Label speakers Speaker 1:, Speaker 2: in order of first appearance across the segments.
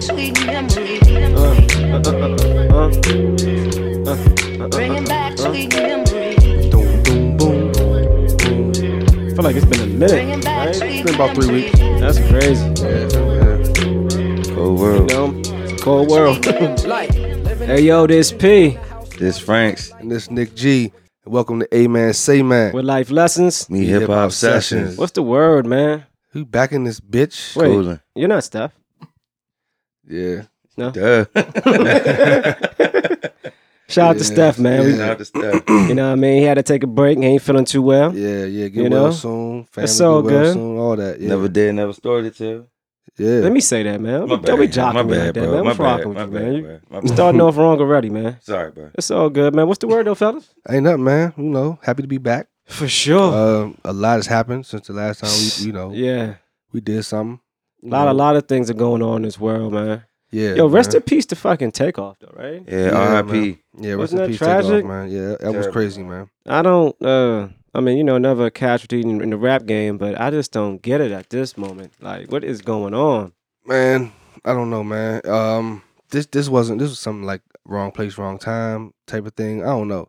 Speaker 1: back sweet memories. Bringing back sweet memories.
Speaker 2: Boom, boom, boom, boom.
Speaker 3: I feel like it's been a minute. Right?
Speaker 2: It's been about three weeks.
Speaker 3: That's crazy.
Speaker 2: Yeah,
Speaker 4: Cold
Speaker 3: You
Speaker 4: world.
Speaker 3: know, cold world. hey yo, this P
Speaker 4: This Franks.
Speaker 2: And this Nick G. And welcome to A Man Say Man.
Speaker 3: with life lessons.
Speaker 4: Me
Speaker 2: Hip
Speaker 4: hip
Speaker 2: Hop
Speaker 4: hop
Speaker 2: Sessions.
Speaker 4: sessions.
Speaker 3: What's the word, man?
Speaker 2: Who back in this bitch?
Speaker 3: Wait,
Speaker 4: Coolin'.
Speaker 3: you're not Steph.
Speaker 2: Yeah.
Speaker 4: Duh.
Speaker 3: Shout out to
Speaker 2: Yeah.
Speaker 3: Steph, man. We-
Speaker 4: Shout out to Steph.
Speaker 3: you know what I mean? He had to take a break. He ain't feeling too well.
Speaker 2: Yeah, yeah. Get
Speaker 3: You
Speaker 2: well
Speaker 3: know?
Speaker 2: soon. Family
Speaker 3: It's all
Speaker 2: get well
Speaker 3: good.
Speaker 2: soon. All that. Yeah.
Speaker 4: Never did, never started to.
Speaker 2: Yeah.
Speaker 3: Let me say that, man.
Speaker 4: My
Speaker 3: Don't be jocking
Speaker 4: My
Speaker 3: me like
Speaker 4: bad,
Speaker 3: that,
Speaker 4: bro.
Speaker 3: man.
Speaker 4: My
Speaker 3: What's
Speaker 4: bad.
Speaker 3: rocking with you,
Speaker 4: bad,
Speaker 3: man? You
Speaker 4: bro.
Speaker 3: You starting off wrong already, man.
Speaker 4: Sorry, bro.
Speaker 3: It's all good, man. What's the word though, fellas?
Speaker 2: Ain't nothing, man. You know, happy to be back.
Speaker 3: For sure.
Speaker 2: Um, a lot has happened since the last time we, you know,
Speaker 3: yeah.
Speaker 2: we did something.
Speaker 3: A lot, a lot of things are going on in this world, man.
Speaker 2: Yeah.
Speaker 3: Yo, rest
Speaker 2: man.
Speaker 3: in peace to fucking takeoff, though, right?
Speaker 4: Yeah,
Speaker 2: Yeah,
Speaker 4: R.I.P.
Speaker 2: Yeah, rest
Speaker 3: Wasn't
Speaker 2: in
Speaker 3: that
Speaker 2: peace,
Speaker 3: tragic?
Speaker 2: Takeoff, man. Yeah, that was crazy, man.
Speaker 3: I don't. uh I mean, you know, another casualty in, in the rap game, but I just don't get it at this moment. Like, what is going on?
Speaker 2: Man, I don't know, man. Um, this this wasn't this was something like wrong place, wrong time type of thing. I don't know.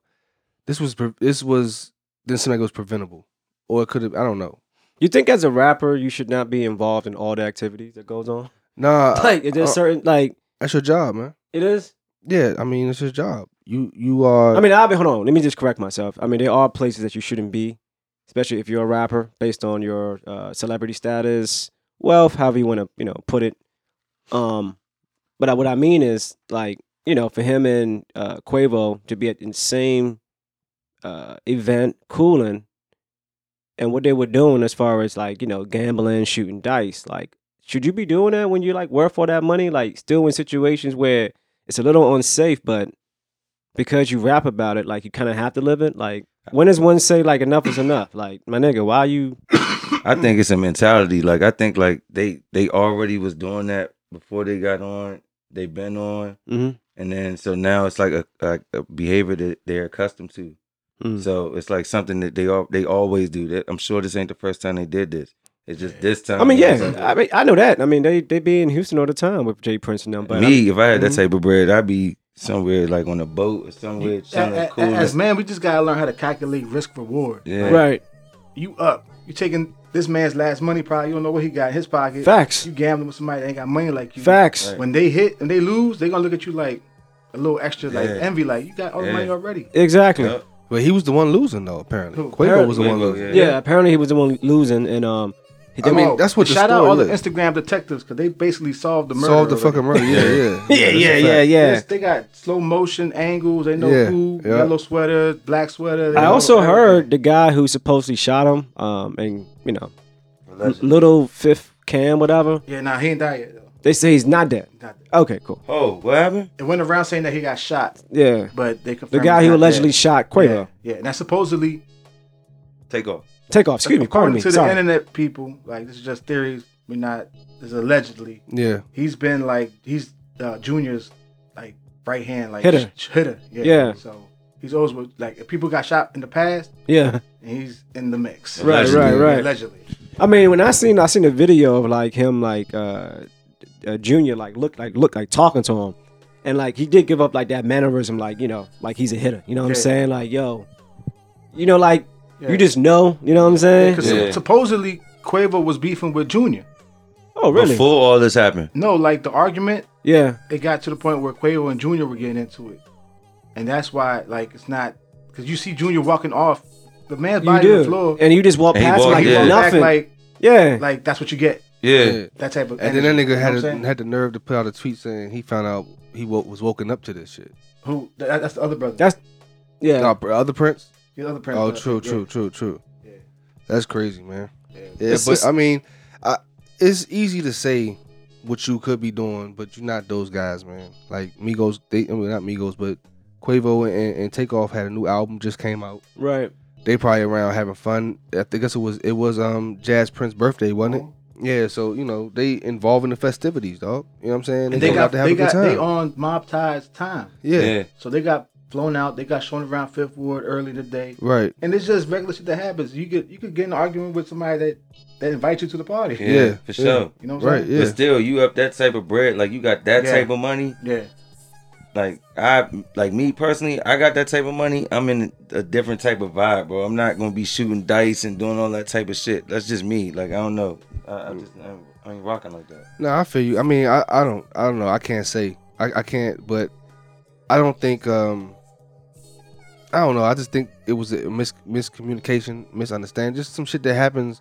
Speaker 2: This was this was didn't seem like it was preventable, or it could have. I don't know.
Speaker 3: You think as a rapper, you should not be involved in all the activities that goes on?
Speaker 2: Nah,
Speaker 3: Like, is there
Speaker 2: uh,
Speaker 3: certain like
Speaker 2: that's your job, man.
Speaker 3: it is?
Speaker 2: Yeah, I mean it's your job. You you are.
Speaker 3: I mean, I'll be hold on. Let me just correct myself. I mean, there are places that you shouldn't be, especially if you're a rapper, based on your uh, celebrity status, wealth, however you want to, you know, put it. Um, but I, what I mean is, like, you know, for him and uh, Quavo to be at the same uh, event, cooling, and what they were doing as far as like, you know, gambling, shooting dice, like, should you be doing that when you like worth all that money? Like, still in situations where it's a little unsafe, but because you rap about it, like you kind of have to live it. Like, when does one say like enough is enough? Like, my nigga, why you?
Speaker 4: I think it's a mentality. Like I think like they they already was doing that before they got on. They've been on,
Speaker 3: Mhm.
Speaker 4: and then so now it's like a, a, a behavior that they're accustomed to.
Speaker 3: Mm.
Speaker 4: So it's like something that they all they always do. That I'm sure this ain't the first time they did this. It's just this time.
Speaker 3: I mean, yeah, I mean, I know that. I mean, they they be in Houston all the time with J Prince and them. But
Speaker 4: me, if I had that
Speaker 3: Mhm.
Speaker 4: type of bread, I'd be somewhere like on a boat or somewhere
Speaker 5: A-
Speaker 4: chilling,
Speaker 5: a-
Speaker 4: cool.
Speaker 5: As man, we just gotta learn how to calculate risk reward.
Speaker 4: Yeah.
Speaker 5: Like,
Speaker 3: right,
Speaker 5: You up. You taking this man's last money, probably you don't know what he got in his pocket.
Speaker 3: facts,
Speaker 5: You gambling with somebody that ain't got money like you.
Speaker 3: facts.
Speaker 4: Right.
Speaker 5: When they hit and they lose, they gonna look at you like a little extra, like envy, like you got all the money already.
Speaker 3: Exactly.
Speaker 4: Yup.
Speaker 2: But he was the one losing though. Apparently,
Speaker 5: Who?
Speaker 2: Quavo was the one losing.
Speaker 4: yeah.
Speaker 3: Yeah. apparently he was the one losing, and um, he
Speaker 2: I
Speaker 3: did-
Speaker 2: mean,
Speaker 5: Oh,
Speaker 2: that's what the
Speaker 5: shout out
Speaker 2: story
Speaker 5: all the. Instagram detectives because they basically solved the murder.
Speaker 2: Solved the fucking murder. Yeah, yeah,
Speaker 3: yeah,
Speaker 2: that's
Speaker 3: yeah, yeah, yeah.
Speaker 5: They got slow motion angles. They know
Speaker 2: Yeah,
Speaker 5: who,
Speaker 2: yeah.
Speaker 5: yellow sweater, black sweater.
Speaker 3: I also
Speaker 5: everything.
Speaker 3: heard the guy who supposedly shot him, um, and you know,
Speaker 4: Allegedly.
Speaker 3: little fifth cam, whatever.
Speaker 5: Yeah, nah, he ain't died yet though.
Speaker 3: They say he's not dead.
Speaker 5: Not dead.
Speaker 3: Okay, cool.
Speaker 4: Oh, what happened?
Speaker 5: It went around saying that he got shot,
Speaker 3: Yeah,
Speaker 5: but they confirmed
Speaker 3: the
Speaker 5: guy
Speaker 3: who allegedly
Speaker 5: dead.
Speaker 3: shot Quavo.
Speaker 5: Yeah, yeah, and that's supposedly
Speaker 4: Takeoff.
Speaker 3: Take off. Excuse me. Pardon
Speaker 5: according
Speaker 3: me.
Speaker 5: to the
Speaker 3: Sorry.
Speaker 5: internet people. Like this is just theories. We're not. This is allegedly.
Speaker 2: Yeah,
Speaker 5: He's been like he's uh, Junior's like right hand like
Speaker 3: Hitter.
Speaker 5: sh- hitter. Yeah.
Speaker 3: Yeah.
Speaker 5: So he's always with, like if people got shot in the past,
Speaker 3: Yeah.
Speaker 5: and he's in the mix.
Speaker 3: Right,
Speaker 4: Allegedly.
Speaker 3: right, right.
Speaker 5: Allegedly.
Speaker 3: I mean, when I seen I seen a video of like him like uh, uh Junior like look like look like talking to him, and like he did give up like that mannerism like you know like he's a hitter. You know what I'm saying? Like yo, you know like
Speaker 5: Yeah.
Speaker 3: you just know. You know what I'm saying?
Speaker 5: Because
Speaker 4: Yeah.
Speaker 5: supposedly Quavo was beefing with Junior.
Speaker 3: oh really?
Speaker 4: Before all this happened.
Speaker 5: No, like the argument,
Speaker 3: yeah.
Speaker 5: it got to the point where Quavo and Junior were getting into it, and that's why like it's not because you see Junior walking off, the man's body on the floor,
Speaker 3: and you just walk
Speaker 4: And he
Speaker 3: past him like
Speaker 4: yeah.
Speaker 3: it's
Speaker 5: walk back
Speaker 3: nothing.
Speaker 5: like
Speaker 3: yeah.
Speaker 5: like that's what you get.
Speaker 4: Yeah.
Speaker 2: yeah.
Speaker 5: That type of.
Speaker 2: And then that
Speaker 5: energy,
Speaker 2: nigga
Speaker 5: you know
Speaker 2: had a, had the nerve to put out a tweet saying he found out he wo- was woken up to this shit.
Speaker 5: who that, that's the other brother.
Speaker 3: That's yeah.
Speaker 2: No, br- other Prince.
Speaker 5: the other prince.
Speaker 2: Oh, true, true, true, true.
Speaker 5: Yeah.
Speaker 2: That's crazy, man.
Speaker 5: yeah.
Speaker 2: Yeah, but
Speaker 3: it's-
Speaker 2: I mean, I, it's easy to say what you could be doing, but you're not those guys, man. Like Migos, they I mean not Migos, but Quavo and, and Takeoff had a new album just came out.
Speaker 3: right.
Speaker 2: They probably around having fun. I think it was it was um Jas Prince birthday, wasn't it? Yeah, so you know they involved in the festivities, dog. You know what I'm saying?
Speaker 5: And they
Speaker 2: go
Speaker 5: got
Speaker 2: to have
Speaker 5: they
Speaker 2: a good
Speaker 5: got they on Mob Ties time,
Speaker 2: yeah.
Speaker 4: Yeah.
Speaker 5: so they got flown out. They got shown around Fifth Ward early today,
Speaker 2: Right.
Speaker 5: and it's just regular shit that happens. You could you could get in an argument with somebody that that invites you to the party.
Speaker 4: Yeah,
Speaker 2: Yeah,
Speaker 4: for
Speaker 2: yeah.
Speaker 4: sure.
Speaker 5: You know what I'm
Speaker 2: Right.
Speaker 5: saying?
Speaker 4: But still, you up that type of bread, like you got that
Speaker 5: Yeah.
Speaker 4: type of money.
Speaker 5: Yeah.
Speaker 4: Like I, like me personally, I got that type of money. I'm in a different type of vibe, bro. I'm not gonna be shooting dice and doing all that type of shit. That's just me. Like I don't know. I, I just I ain't rocking like that.
Speaker 2: No, I feel you. I mean, I, I don't I don't know. I can't say. I, I can't, but I don't think um I don't know. I just think it was a mis- miscommunication, misunderstanding, just some shit that happens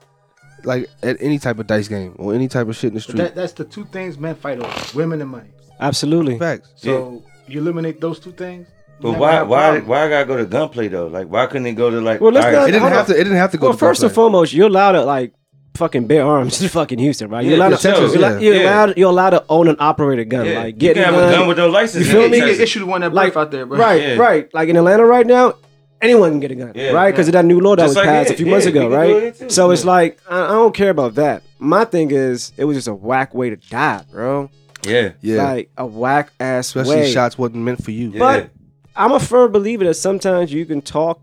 Speaker 2: like at any type of dice game or any type of shit in the street.
Speaker 5: that, that's the two things men fight over: women and money.
Speaker 3: Absolutely.
Speaker 2: Facts.
Speaker 5: So you eliminate those two things.
Speaker 4: But why why why I gotta go to gunplay though? Like why couldn't it go to like?
Speaker 3: Well, let's
Speaker 4: all
Speaker 3: not-
Speaker 2: It didn't have to. It didn't have to go.
Speaker 3: Well,
Speaker 2: to
Speaker 3: first and foremost, you're allowed to like fucking bear arms in fucking Houston, right? You're allowed
Speaker 4: for
Speaker 3: to
Speaker 4: sure.
Speaker 3: you're, allow-
Speaker 2: Yeah.
Speaker 3: you're
Speaker 4: Yeah.
Speaker 3: allowed you're allowed to own and operate a gun.
Speaker 4: Yeah.
Speaker 3: Like
Speaker 4: you
Speaker 3: get
Speaker 4: can
Speaker 3: a
Speaker 4: have
Speaker 3: gun.
Speaker 4: a gun with no license.
Speaker 3: You feel
Speaker 4: in
Speaker 3: me?
Speaker 5: Get issued one that
Speaker 3: Like,
Speaker 5: birth out there, bro.
Speaker 3: Right,
Speaker 4: Yeah.
Speaker 3: right. Like in Atlanta right now, anyone can get a gun,
Speaker 4: Yeah.
Speaker 3: right? Because of that new law that
Speaker 4: Just
Speaker 3: was
Speaker 4: like
Speaker 3: passed
Speaker 4: here.
Speaker 3: a few
Speaker 4: Yeah,
Speaker 3: months ago, right? So it's like I, I don't care about that. My thing is, it was just a whack way to die, bro.
Speaker 4: Yeah.
Speaker 2: Yeah.
Speaker 3: Like a whack ass
Speaker 2: Especially
Speaker 3: way.
Speaker 2: shots wasn't meant for you.
Speaker 4: Yeah.
Speaker 3: But I'm a firm believer that sometimes you can talk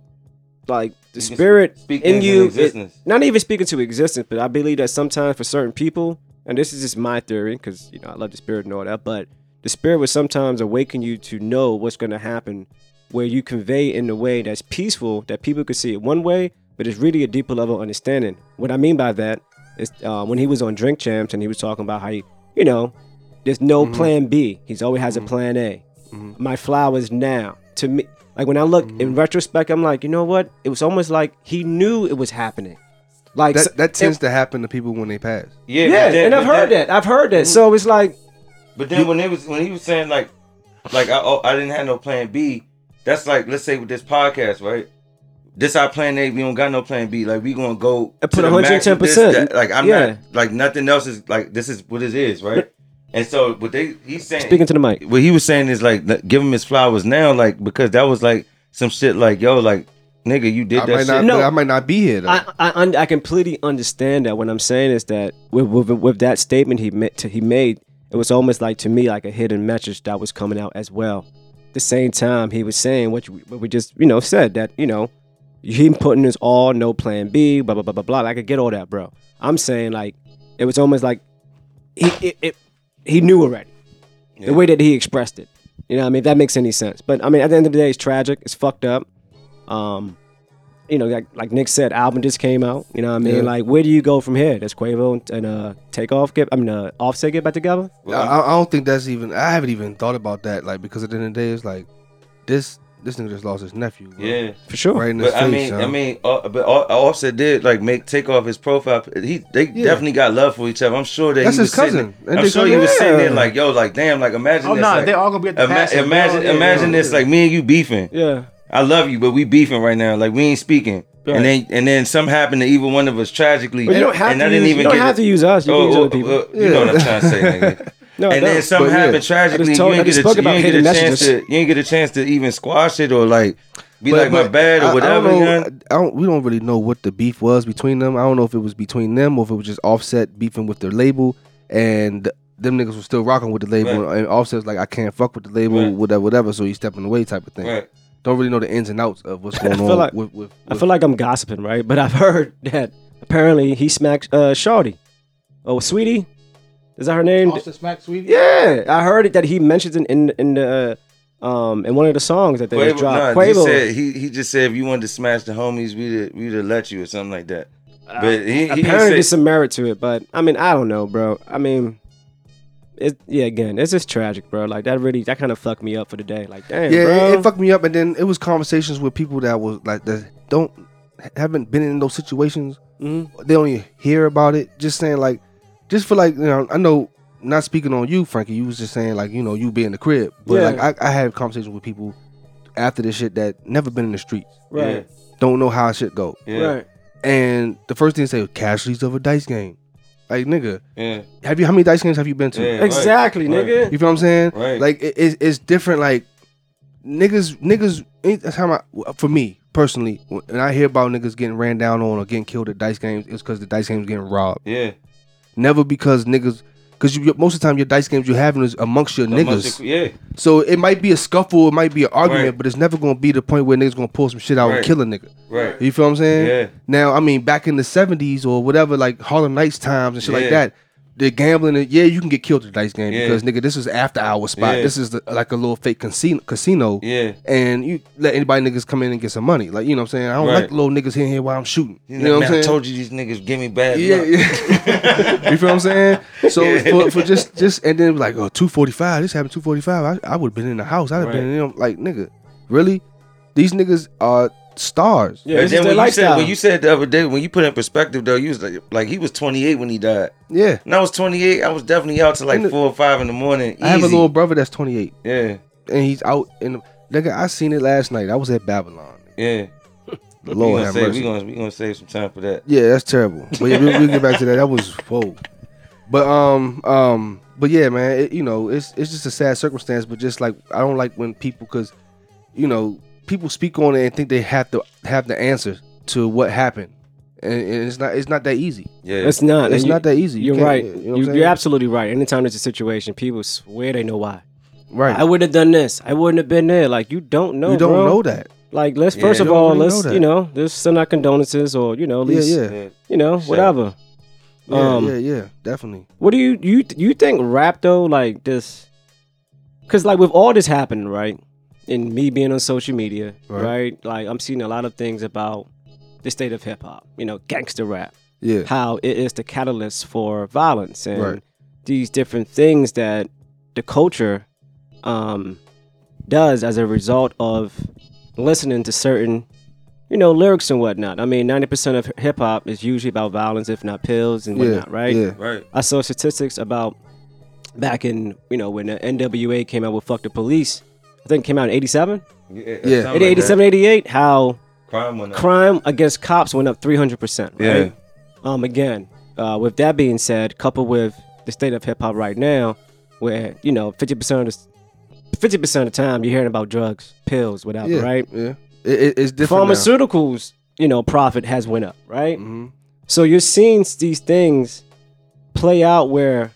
Speaker 3: like the
Speaker 4: You
Speaker 3: spirit
Speaker 4: speak
Speaker 3: in you.
Speaker 4: existence.
Speaker 3: it- not even speaking to existence, but I believe that sometimes for certain people, and this is just my theory, because you know I love the spirit and all that, but the spirit will sometimes awaken you to know what's going to happen, where you convey in a way that's peaceful, that people could see it one way, but it's really a deeper level of understanding. What I mean by that is uh, when he was on Drink Champs and he was talking about how he, you know, there's no
Speaker 2: Mhm.
Speaker 3: plan B. He's always has a
Speaker 2: Mhm.
Speaker 3: plan A.
Speaker 2: Mhm.
Speaker 3: My flowers now. To me, like when I look in
Speaker 2: Mhm.
Speaker 3: retrospect, I'm like, you know what? It was almost like he knew it was happening. Like s-
Speaker 2: That that tends
Speaker 3: it-
Speaker 2: to happen to people when they pass.
Speaker 4: Yeah.
Speaker 3: yeah,
Speaker 4: but then-
Speaker 3: and I've heard
Speaker 4: then-
Speaker 3: that. I've heard that. So it's like,
Speaker 4: But then when it was when he was saying like like I oh, I didn't have no plan B, that's like let's say with this podcast, right? This our plan A, we don't got no plan B. Like we gonna go
Speaker 3: I put
Speaker 4: to the max with this,
Speaker 3: 110%.
Speaker 4: Like I'm
Speaker 3: Yeah.
Speaker 4: not like nothing else is like this is what it is, right? And so what they he's saying
Speaker 3: speaking to the mic.
Speaker 4: what he was saying is like give him his flowers now, like because that was like some shit like yo, like nigga, you did
Speaker 2: I
Speaker 4: that
Speaker 2: might
Speaker 4: shit.
Speaker 2: not.
Speaker 3: No.
Speaker 2: I might not be here though.
Speaker 3: I, I I completely understand that. What I'm saying is that with with, with that statement he made, he made, it was almost like to me like a hidden message that was coming out as well. At the same time, he was saying what, you, what we just you know said that you know him putting his all no plan B, blah blah blah blah blah. I could get all that, bro. I'm saying like it was almost like he it, it he knew already
Speaker 4: Yeah.
Speaker 3: the way that he expressed it. You know, what I mean, if that makes any sense. But I mean, at the end of the day, it's tragic. It's fucked up. Um, you know, like like Nick said, album just came out. You know, what I mean,
Speaker 2: Yeah.
Speaker 3: like where do you go from here? Does Quavo and, and uh Takeoff get? I mean, uh, Offset get back together?
Speaker 2: I I don't think that's even. I haven't even thought about that. Like because at the end of the day, it's like this. This nigga just lost his nephew. bro.
Speaker 4: Yeah.
Speaker 3: For sure.
Speaker 2: Right in his
Speaker 4: But
Speaker 2: face.
Speaker 4: I mean,
Speaker 2: son.
Speaker 4: I mean, uh, but Offset did like make take off his profile. He they
Speaker 2: Yeah.
Speaker 4: definitely got love for each other. I'm sure that
Speaker 2: That's
Speaker 4: he
Speaker 2: his
Speaker 4: was sitting-
Speaker 2: cousin. Ain't
Speaker 4: I'm
Speaker 2: they
Speaker 4: sure he
Speaker 2: cousin?
Speaker 4: was sitting there like, yo, like damn, like imagine
Speaker 5: Oh
Speaker 4: this.
Speaker 5: no,
Speaker 4: like,
Speaker 5: they all gonna be at the
Speaker 4: ima-
Speaker 5: passing.
Speaker 4: imagine,
Speaker 5: Yeah,
Speaker 4: imagine
Speaker 5: yeah,
Speaker 4: this,
Speaker 5: yeah.
Speaker 4: like me and you beefing.
Speaker 3: Yeah.
Speaker 4: I love you, but we beefing right now. Like we ain't speaking.
Speaker 3: Right.
Speaker 4: And then and then something happened to either one of us tragically.
Speaker 3: But you don't have
Speaker 4: and
Speaker 3: to
Speaker 4: I didn't
Speaker 3: use,
Speaker 4: even
Speaker 3: you don't
Speaker 4: get
Speaker 3: have
Speaker 4: it.
Speaker 3: to use us. You can
Speaker 4: Oh,
Speaker 3: use
Speaker 4: oh,
Speaker 3: other people.
Speaker 4: oh, you know what I'm trying to say, nigga.
Speaker 3: no,
Speaker 4: and
Speaker 3: no.
Speaker 4: then something
Speaker 2: But yeah.
Speaker 4: happened tragically.
Speaker 3: Told-
Speaker 4: you ain't get a, you ain't get a chance
Speaker 3: messages.
Speaker 4: to you ain't get a chance to even squash it or like be
Speaker 2: But-
Speaker 4: like my bad
Speaker 2: I-
Speaker 4: or
Speaker 2: I
Speaker 4: whatever.
Speaker 2: don't know,
Speaker 4: know?
Speaker 2: I don't, we don't really know what the beef was between them. I don't know if it was between them or if it was just Offset beefing with their label, and them niggas were still rocking with the label.
Speaker 4: Right.
Speaker 2: And Offset's like, I can't fuck with the label,
Speaker 4: Right.
Speaker 2: whatever, whatever. So he's stepping away, type of thing.
Speaker 4: Right.
Speaker 2: Don't really know the ins and outs of what's going
Speaker 3: feel
Speaker 2: on
Speaker 3: like-
Speaker 2: with, with,
Speaker 3: I feel like I'm gossiping, right? But I've heard that apparently he smacked uh Shawty. Oh, Saweetie? Is that her name?
Speaker 5: Offset Smack Saweetie.
Speaker 3: Yeah, I heard it that he mentions in in, in the um in one of the songs that they just
Speaker 4: Quavo,
Speaker 3: dropped.
Speaker 4: nah, he
Speaker 3: Quavo,
Speaker 4: said he, he just said if you wanted to smash the homies, we'd we'd have let you or something like that.
Speaker 3: Uh,
Speaker 4: But he, he
Speaker 3: apparently
Speaker 4: didn't
Speaker 3: there's some merit to it, but I mean I don't know, bro. I mean, it yeah, again, it's just tragic, bro. Like that really that kind of fucked me up for the day. Like damn,
Speaker 2: yeah,
Speaker 3: bro.
Speaker 2: it, it fucked me up. And then it was conversations with people that was like that don't haven't been in those situations.
Speaker 3: Mhm.
Speaker 2: They only hear about it. Just saying like, just for like you know, I know. Not speaking on you, Frankie. You was just saying like you know you be in the crib, but
Speaker 3: Yeah.
Speaker 2: like I, I had conversations with people after this shit that never been in the streets,
Speaker 3: Right,
Speaker 2: don't know how shit go,
Speaker 4: yeah, yeah,
Speaker 3: right.
Speaker 2: and the first thing they say was casualties of a dice game. Like nigga,
Speaker 4: yeah,
Speaker 2: have you how many dice games have you been to?
Speaker 4: Yeah.
Speaker 3: Exactly,
Speaker 4: right.
Speaker 3: nigga.
Speaker 2: You feel what I'm saying?
Speaker 4: Right.
Speaker 2: Like it, it's, it's different. Like niggas, niggas. Anytime I, for me personally, when I hear about niggas getting ran down on or getting killed at dice games, it's because the dice games getting robbed.
Speaker 4: yeah,
Speaker 2: Never because niggas Because you, most of the time, your dice games you're having is amongst your niggas.
Speaker 4: Amongst the- Yeah.
Speaker 2: So it might be a scuffle, it might be an argument,
Speaker 4: Right.
Speaker 2: but it's never gonna be the point where niggas gonna pull some shit out
Speaker 4: Right.
Speaker 2: and kill a nigga.
Speaker 4: Right.
Speaker 2: You feel what I'm saying?
Speaker 4: Yeah.
Speaker 2: Now, I mean, back in the '70s or whatever, like Harlem Nights times and shit like that, the gambling, yeah, you can get killed at the dice game
Speaker 4: Yeah.
Speaker 2: because nigga, this is after hour spot.
Speaker 4: Yeah.
Speaker 2: This is the, like a little fake casino, casino,
Speaker 4: Yeah.
Speaker 2: and you let anybody niggas come in and get some money. Like you know what I'm saying? I don't
Speaker 4: Right.
Speaker 2: like little niggas here here while I'm shooting. You
Speaker 4: You
Speaker 2: know what I'm
Speaker 4: man, I
Speaker 2: saying?
Speaker 4: told you these niggas give me bad
Speaker 2: Yeah, you feel what I'm saying? So
Speaker 4: Yeah.
Speaker 2: for, for just just and then like oh 245, this happened 245. I, I would have been in the house. I'd have been
Speaker 4: Right.
Speaker 2: in them like nigga. Really? These niggas are stars.
Speaker 3: Yeah,
Speaker 4: and then when you, said, when you said the other day, when you put it in perspective though, you was like, like he was 28 when he died.
Speaker 2: Yeah.
Speaker 4: And I was 28. I was definitely out to like
Speaker 2: the-
Speaker 4: four or five in the morning.
Speaker 2: I have a little brother that's 28
Speaker 4: Yeah,
Speaker 2: and he's out in the nigga. I seen it last night. I was at Babylon.
Speaker 4: yeah.
Speaker 2: The
Speaker 4: we
Speaker 2: Lord
Speaker 4: gonna
Speaker 2: have
Speaker 4: save,
Speaker 2: mercy.
Speaker 4: we gonna we gonna save some time for that.
Speaker 2: Yeah, that's terrible. But yeah, we'll, we'll get back to that. That was whoa. But um um but yeah, man, it, you know, it's it's just a sad circumstance. But just like I don't like when people, because you know, people speak on it and think they have to have the answer to what happened, and, and it's not it's not that easy.
Speaker 4: Yeah,
Speaker 3: It's not.
Speaker 2: It's
Speaker 3: you-
Speaker 2: not that easy. You
Speaker 3: You're right.
Speaker 2: you know what
Speaker 3: you're,
Speaker 2: saying?
Speaker 3: you're absolutely right. Anytime there's a situation, people swear they know why.
Speaker 2: right.
Speaker 3: I wouldn't have done this. I wouldn't have been there. Like you don't know.
Speaker 2: you don't
Speaker 3: bro.
Speaker 2: know that.
Speaker 3: Like let's
Speaker 4: Yeah.
Speaker 3: first of all
Speaker 2: really
Speaker 3: let's
Speaker 2: know
Speaker 3: you know let's send our condolences or you know at
Speaker 2: Yeah,
Speaker 3: least
Speaker 2: yeah,
Speaker 4: yeah.
Speaker 3: you know
Speaker 4: Sure.
Speaker 3: whatever.
Speaker 2: yeah,
Speaker 3: um,
Speaker 2: yeah, yeah, definitely.
Speaker 3: What do you you you think rap though like this? Because like with all this happening, right? And me being on social media,
Speaker 2: Right.
Speaker 3: right. Like I'm seeing a lot of things about the state of hip hop. You know, gangster rap.
Speaker 2: Yeah,
Speaker 3: How it is the catalyst for violence and
Speaker 2: Right.
Speaker 3: these different things that the culture um, does as a result of listening to certain, you know, lyrics and whatnot. I mean, ninety percent of hip hop is usually about violence, if not pills and
Speaker 2: yeah,
Speaker 3: whatnot, right?
Speaker 2: Yeah,
Speaker 4: Right.
Speaker 3: I saw statistics about back in you know when the NWA came out with "Fuck the Police." I think it came out in '87,
Speaker 4: Yeah.
Speaker 2: Yeah.
Speaker 4: something like that.
Speaker 3: 87, 88. How
Speaker 4: Crime went up.
Speaker 3: crime against cops went up 300 percent.
Speaker 4: Yeah.
Speaker 3: Right. Um. Again, uh, with that being said, coupled with the state of hip hop right now, where you know 50 percent of the 50 percent of the time you're hearing about drugs, pills, whatever,
Speaker 2: yeah,
Speaker 3: right?
Speaker 2: Yeah, it, it, it's different.
Speaker 3: Pharmaceuticals, you know, profit has went up, right?
Speaker 2: hmm
Speaker 3: So you're seeing these things play out where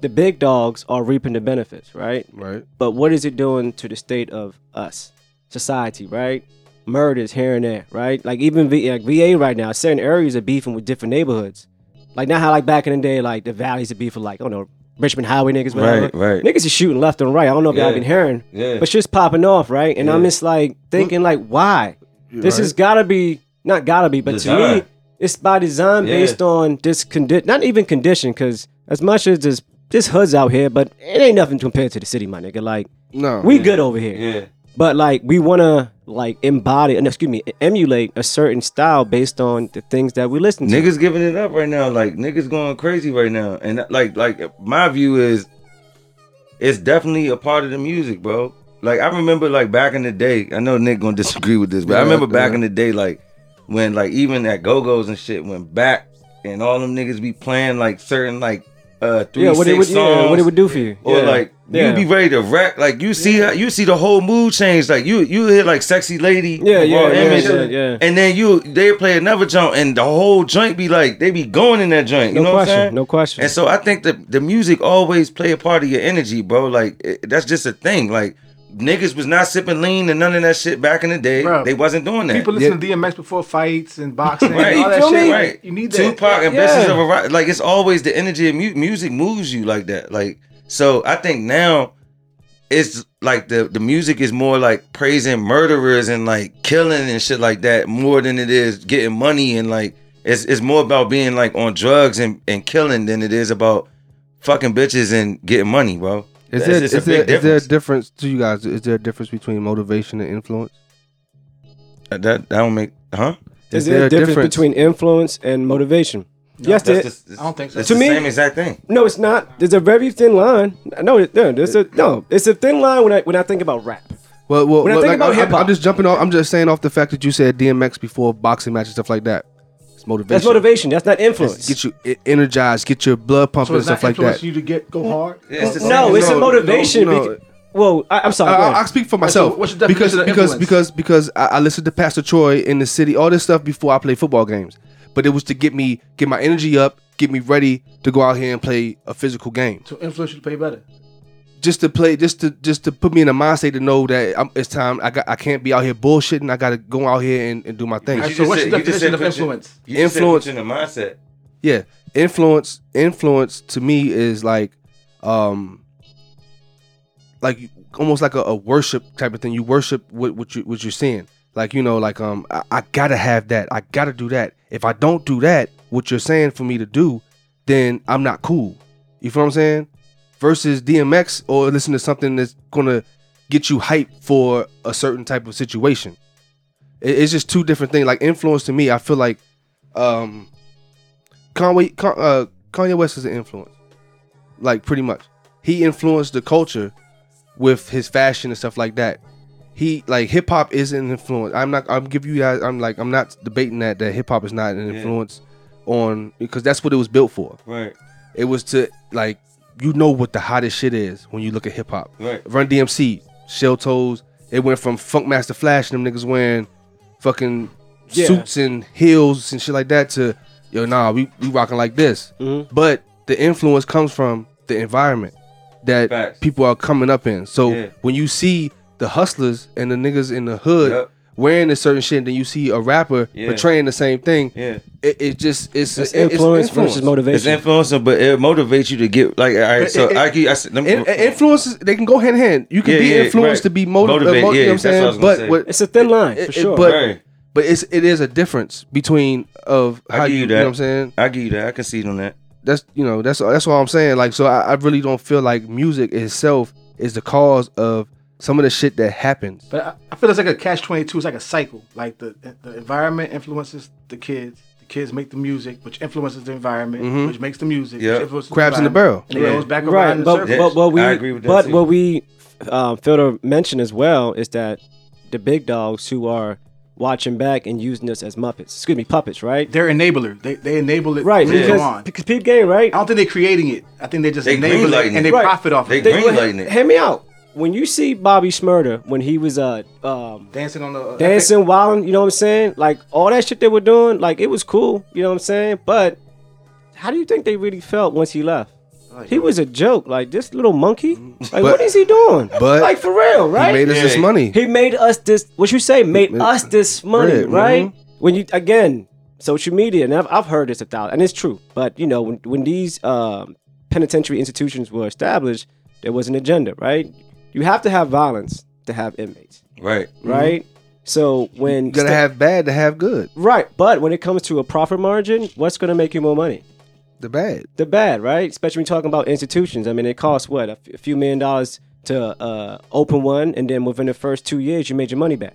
Speaker 3: the big dogs are reaping the benefits, right?
Speaker 2: Right.
Speaker 3: But what is it doing to the state of us, society, right? Murders here and there, right? Like even v, like VA right now, certain areas are beefing with different neighborhoods. Like not how like back in the day, like the valleys are beefing like, oh no, Richmond Highway niggas, whatever.
Speaker 4: Right, right.
Speaker 3: Niggas is shooting left and right. I don't know if y'all been hearing,
Speaker 4: Yeah.
Speaker 3: but shit's popping off, right? And I'm just like thinking, like, why? This
Speaker 2: Right.
Speaker 3: has gotta be not gotta be, but to me, it's by design
Speaker 4: Yeah.
Speaker 3: based on this condition. Not even condition, because as much as this this hoods out here, but it ain't nothing compared to the city, my nigga. Like
Speaker 2: no.
Speaker 3: we good over here,
Speaker 4: Yeah.
Speaker 3: but like we wanna like embody, no, excuse me, emulate a certain style based on the things that we listen to.
Speaker 4: Niggas giving it up right now. Like niggas going crazy right now. And like like my view is it's definitely a part of the music, bro. Like I remember like back in the day, I know Nick gonna disagree with this, but I remember back
Speaker 2: yeah.
Speaker 4: in the day, like when like even at go-go's and shit went back and all them niggas be playing like certain like uh three
Speaker 3: yeah, what it would,
Speaker 4: songs.
Speaker 3: yeah, what it would do for you,
Speaker 4: Or
Speaker 3: yeah.
Speaker 4: like
Speaker 3: yeah.
Speaker 4: you be ready to rap, like you see you see the whole mood change. Like you you hit like sexy lady,
Speaker 3: yeah, yeah, yeah,
Speaker 4: image,
Speaker 3: yeah, yeah.
Speaker 4: and then you they play another joint, and the whole joint be like they be going in that joint. You
Speaker 3: No
Speaker 4: know what I'm
Speaker 3: question,
Speaker 4: saying?
Speaker 3: no question.
Speaker 4: And so I think that the music always play a part of your energy, bro. Like it, that's just a thing. Like niggas was not sipping lean and none of that shit back in the day.
Speaker 5: Bro,
Speaker 4: they wasn't doing that.
Speaker 5: People listen to DMX before fights and boxing
Speaker 4: Right.
Speaker 5: and all that
Speaker 3: You feel
Speaker 5: shit.
Speaker 3: me?
Speaker 5: Right. You need that.
Speaker 4: Tupac and
Speaker 3: Yeah.
Speaker 4: Business of a Rock. Like it's always the energy of mu- music moves you like that. Like so, I think now it's like the the music is more like praising murderers and like killing and shit like that more than it is getting money and like it's it's more about being like on drugs and and killing than it is about fucking bitches and getting money, bro.
Speaker 2: Is
Speaker 4: That's
Speaker 2: there,
Speaker 4: just
Speaker 2: is,
Speaker 4: a big
Speaker 2: there, is there a
Speaker 4: difference.
Speaker 2: difference to you guys? Is there a difference between motivation and influence?
Speaker 4: Uh, that that don't make huh?
Speaker 3: Is there a difference, between influence and motivation? yes, there.
Speaker 4: That's the-
Speaker 5: I don't think so.
Speaker 4: It's
Speaker 3: To
Speaker 4: the
Speaker 3: me-
Speaker 4: same exact thing.
Speaker 3: No, it's not. There's a very thin line. No, it- no, there's a no. It's a thin line when I when I think about rap.
Speaker 2: Well, well,
Speaker 3: When I
Speaker 2: look,
Speaker 3: think
Speaker 2: like,
Speaker 3: about
Speaker 2: I'm-
Speaker 3: hip-hop-
Speaker 2: I'm just jumping off. I'm just saying off the fact that you said DMX before boxing matches stuff like that. It's motivation.
Speaker 3: That's motivation. That's not influence.
Speaker 2: Get you e- energized, get your blood pumping
Speaker 5: So
Speaker 2: and stuff like
Speaker 5: influence
Speaker 2: that.
Speaker 5: you to get go hard.
Speaker 4: It's the
Speaker 3: no, it's
Speaker 2: No,
Speaker 3: a motivation.
Speaker 2: no, no.
Speaker 3: beca- well, I, I'm sorry.
Speaker 2: I,
Speaker 3: go
Speaker 2: I,
Speaker 3: ahead.
Speaker 2: I'll speak for myself
Speaker 5: what's your
Speaker 2: because
Speaker 5: definition of
Speaker 2: because
Speaker 5: influence?
Speaker 2: because because I, I listened to Pastor Troy in the city, all this stuff before I played football games. But it was to get me get my energy up get me ready to go out here and play a physical game.
Speaker 5: To influence you to play better.
Speaker 2: Just to play, just to just to put me in a mindset to know that I'm, it's time. I got I can't be out here bullshitting. I got to go out here and, and do my thing.
Speaker 5: Alright, so what's
Speaker 4: said-
Speaker 5: the definition of
Speaker 4: said you-
Speaker 5: influence?
Speaker 4: You just
Speaker 2: Influence-
Speaker 4: in the mindset.
Speaker 2: yeah influence influence to me is like um like almost like a, a worship type of thing you worship what, what you what you're seeing like you know like um I, I gotta have that i gotta do that if i don't do that what you're saying for me to do then i'm not cool you feel what i'm saying versus dmx or listen to something that's gonna get you hyped for a certain type of situation it's just two different things like influence to me i feel like um Conway, Con- uh, Kanye West is an influence, like pretty much. He influenced the culture with his fashion and stuff like that. He like hip hop is an influence. I'm not. I'm give you guys. I'm like I'm not debating that that hip hop is not an
Speaker 4: Yeah.
Speaker 2: influence on because that's what it was built for.
Speaker 4: Right,
Speaker 2: It was to like you know what the hottest shit is when you look at hip hop.
Speaker 4: right.
Speaker 2: Run DMC, Shell Toes. It went from Funkmaster Flash and them niggas wearing fucking
Speaker 3: Yeah.
Speaker 2: suits and heels and shit like that to yo nah we we rocking like this.
Speaker 3: Mhm.
Speaker 2: But the influence comes from the environment that
Speaker 4: Facts.
Speaker 2: people are coming up in. So
Speaker 4: Yeah.
Speaker 2: when you see the hustlers and the niggas in the hood
Speaker 4: Yep.
Speaker 2: Wearing a certain shit, then you see a rapper
Speaker 4: Yeah.
Speaker 2: portraying the same thing.
Speaker 4: Yeah.
Speaker 2: It, it just it's,
Speaker 3: It's
Speaker 2: it-
Speaker 3: influence versus motivation.
Speaker 4: It's
Speaker 3: motivation.
Speaker 4: influential, but it motivates you to get like all right. So
Speaker 2: It- it-
Speaker 4: I, give- I, said- let me-
Speaker 2: In, influences they can go hand in hand. You can
Speaker 4: Yeah,
Speaker 2: be
Speaker 4: yeah,
Speaker 2: influenced
Speaker 4: right.
Speaker 2: to be motiv-
Speaker 4: Motivate,
Speaker 2: uh, mo- you
Speaker 4: yeah,
Speaker 2: know what I'm
Speaker 4: that's what
Speaker 2: saying? But what
Speaker 3: it's a thin line
Speaker 2: it-
Speaker 3: for
Speaker 2: it-
Speaker 3: sure.
Speaker 2: but-
Speaker 4: Right.
Speaker 2: but it's it is a difference between of how
Speaker 4: give
Speaker 2: you,
Speaker 4: you
Speaker 2: you know what I'm saying.
Speaker 4: I give you that. I can see on that.
Speaker 2: That's you know that's that's all I'm saying. Like so, I, I really don't feel like music itself is the cause of some of the shit that happens.
Speaker 5: But I, I feel it's like a catch twenty two. It's like a cycle. Like the the environment influences the kids. The kids make the music, which influences the environment,
Speaker 2: Mhm.
Speaker 5: which makes the music.
Speaker 4: Yep.
Speaker 5: Which influences
Speaker 2: Crabs in the
Speaker 5: environment,
Speaker 2: barrel.
Speaker 5: And it
Speaker 4: Yeah.
Speaker 5: goes back around
Speaker 3: right,
Speaker 5: in the
Speaker 3: but,
Speaker 5: circle.
Speaker 4: Yes,
Speaker 3: but what we
Speaker 4: I agree with that
Speaker 3: but
Speaker 4: too.
Speaker 3: what we um, fail to mention as well is that the big dogs who are watching back and using us as muppets, excuse me, puppets, right?
Speaker 5: They're enabler. They they enable it
Speaker 3: Right,
Speaker 5: from now
Speaker 3: because,
Speaker 5: on.
Speaker 3: because peep game, right?
Speaker 5: I don't think they're creating it. I think they just
Speaker 4: They
Speaker 5: enable
Speaker 4: greenlighting
Speaker 5: it
Speaker 4: it.
Speaker 5: and they
Speaker 3: Right.
Speaker 5: profit off
Speaker 4: They
Speaker 5: of it.
Speaker 4: They greenlighting it.
Speaker 3: Hear me out. When you see Bobby Shmurda when he was uh um
Speaker 5: Dancing on the uh,
Speaker 3: dancing, wilding, you know what I'm saying? Like all that shit they were doing, like it was cool, you know what I'm saying? But how do you think they really felt once he left? He was a joke, like this little monkey. Like
Speaker 2: But-
Speaker 3: what is he doing?
Speaker 2: but
Speaker 3: like for real, right?
Speaker 2: He made us
Speaker 4: Yeah.
Speaker 2: this money.
Speaker 3: He made us this. What you say? Made
Speaker 2: made-
Speaker 3: us this money,
Speaker 2: Bread,
Speaker 3: right?
Speaker 2: mhm.
Speaker 3: When you again, social media, and I've, I've heard this a thousand, and it's true. But you know, when when these um, penitentiary institutions were established, there was an agenda, right? You have to have violence to have inmates,
Speaker 4: Right. Mm-hmm.
Speaker 3: right? So when
Speaker 2: You gotta
Speaker 3: sta-
Speaker 2: have bad to have good.
Speaker 3: right, but when it comes to a profit margin, what's going to make you more money?
Speaker 2: The bad.
Speaker 3: the bad, right? Especially when you're talking about institutions. I mean, it costs what a, f- a few million dollars to uh, open one, and then within the first two years, you made your money back,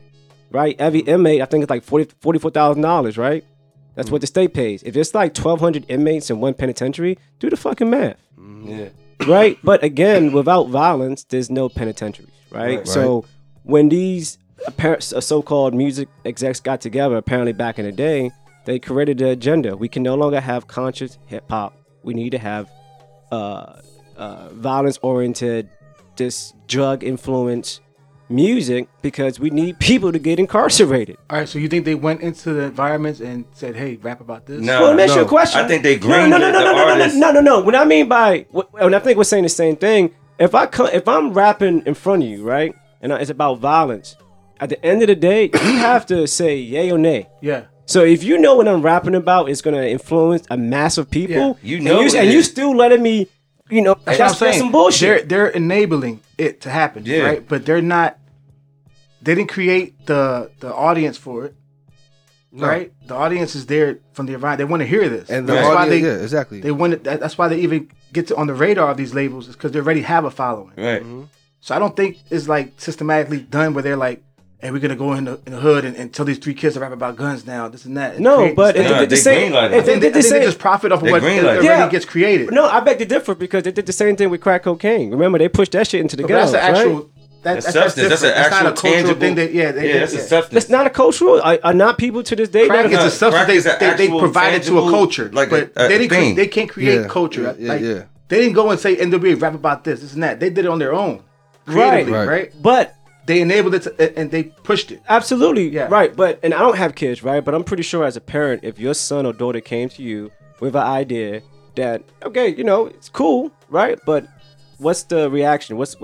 Speaker 3: right? Every mm-hmm. inmate, I think it's like forty forty four thousand dollars, right? That's mm-hmm. what the state pays. If it's like twelve hundred inmates in one penitentiary, do the fucking math,
Speaker 4: Yeah.
Speaker 3: Right? but again, without violence, there's no penitentiaries, right?
Speaker 4: Right.
Speaker 3: So when these apparent, so-called music execs got together, apparently back in the day, they created the agenda. We can no longer have conscious hip hop. We need to have uh, uh, violence-oriented, this drug-influenced music because we need people to get incarcerated.
Speaker 5: All right, so you think they went into the environments and said, "Hey, rap about this"?
Speaker 4: No.
Speaker 3: well, let me ask you a
Speaker 2: no.
Speaker 3: question.
Speaker 4: I think they
Speaker 3: no, no, no, no,
Speaker 4: greenlit
Speaker 3: no, no, no, no, no, no. What I mean by, what- and I think we're saying the same thing. If I come, if I'm rapping in front of you, right, and it's about violence, at the end of the day, you have to say yay or nay.
Speaker 5: Yeah.
Speaker 3: So if you know what I'm rapping about is going to influence a mass of people,
Speaker 5: Yeah.
Speaker 4: You
Speaker 3: and
Speaker 4: know
Speaker 3: you, and you
Speaker 4: is.
Speaker 3: still letting me, you know,
Speaker 5: That's,
Speaker 3: that's,
Speaker 5: what I'm
Speaker 3: that's
Speaker 5: saying.
Speaker 3: some bullshit.
Speaker 5: They're they're enabling it to happen,
Speaker 4: Yeah.
Speaker 5: right? But they're not. They didn't create the the audience for it,
Speaker 2: No.
Speaker 5: right? The audience is there from the environment. They want to hear this,
Speaker 2: And the
Speaker 5: that's why they
Speaker 2: yeah, exactly.
Speaker 5: they want it, that, That's why they even get to on the radar of these labels is because they already have a following.
Speaker 4: Right. Mm-hmm.
Speaker 5: So I don't think it's like systematically done where they're like, "Hey, we're gonna go in the, in the hood and, and tell these three kids to rap about guns now, this and that." and
Speaker 3: no, but
Speaker 5: this
Speaker 3: if they did the
Speaker 4: they
Speaker 3: same,
Speaker 4: greenlighted it.
Speaker 3: they did the
Speaker 5: I think they
Speaker 3: same,
Speaker 5: just profit off of what
Speaker 4: it.
Speaker 5: already
Speaker 3: Yeah.
Speaker 5: gets created.
Speaker 3: no, I beg to differ because they did the same thing with crack cocaine. Remember, they pushed that shit into the
Speaker 5: But that's
Speaker 3: ghettos,
Speaker 5: an actual.
Speaker 3: right?
Speaker 5: That,
Speaker 4: That's
Speaker 5: that's,
Speaker 4: substance. That's an
Speaker 5: different.
Speaker 4: actual
Speaker 5: not a cultural
Speaker 4: tangible
Speaker 5: thing. That, yeah, they,
Speaker 4: yeah,
Speaker 5: they-
Speaker 4: that's
Speaker 5: yeah.
Speaker 4: a substance.
Speaker 3: That's not a cultural. Are, are not people to this day
Speaker 5: Crack
Speaker 3: that
Speaker 5: is a substance they,
Speaker 4: is
Speaker 5: they, they
Speaker 4: actual
Speaker 5: provided to a culture,
Speaker 4: like
Speaker 5: but
Speaker 4: a- a
Speaker 5: they didn't. cre- they can't create
Speaker 2: Yeah,
Speaker 5: culture.
Speaker 2: yeah, yeah,
Speaker 5: like,
Speaker 2: yeah.
Speaker 5: They didn't go and say NWA rap about this, this and that. They did it on their own, creatively,
Speaker 2: Right.
Speaker 5: right?
Speaker 3: but
Speaker 5: They enabled it to, and they pushed it.
Speaker 3: Absolutely,
Speaker 5: Yeah.
Speaker 3: right. But and I don't have kids, right? But I'm pretty sure as a parent, if your son or daughter came to you with an idea that okay, you know, it's cool, right? But what's the reaction? What's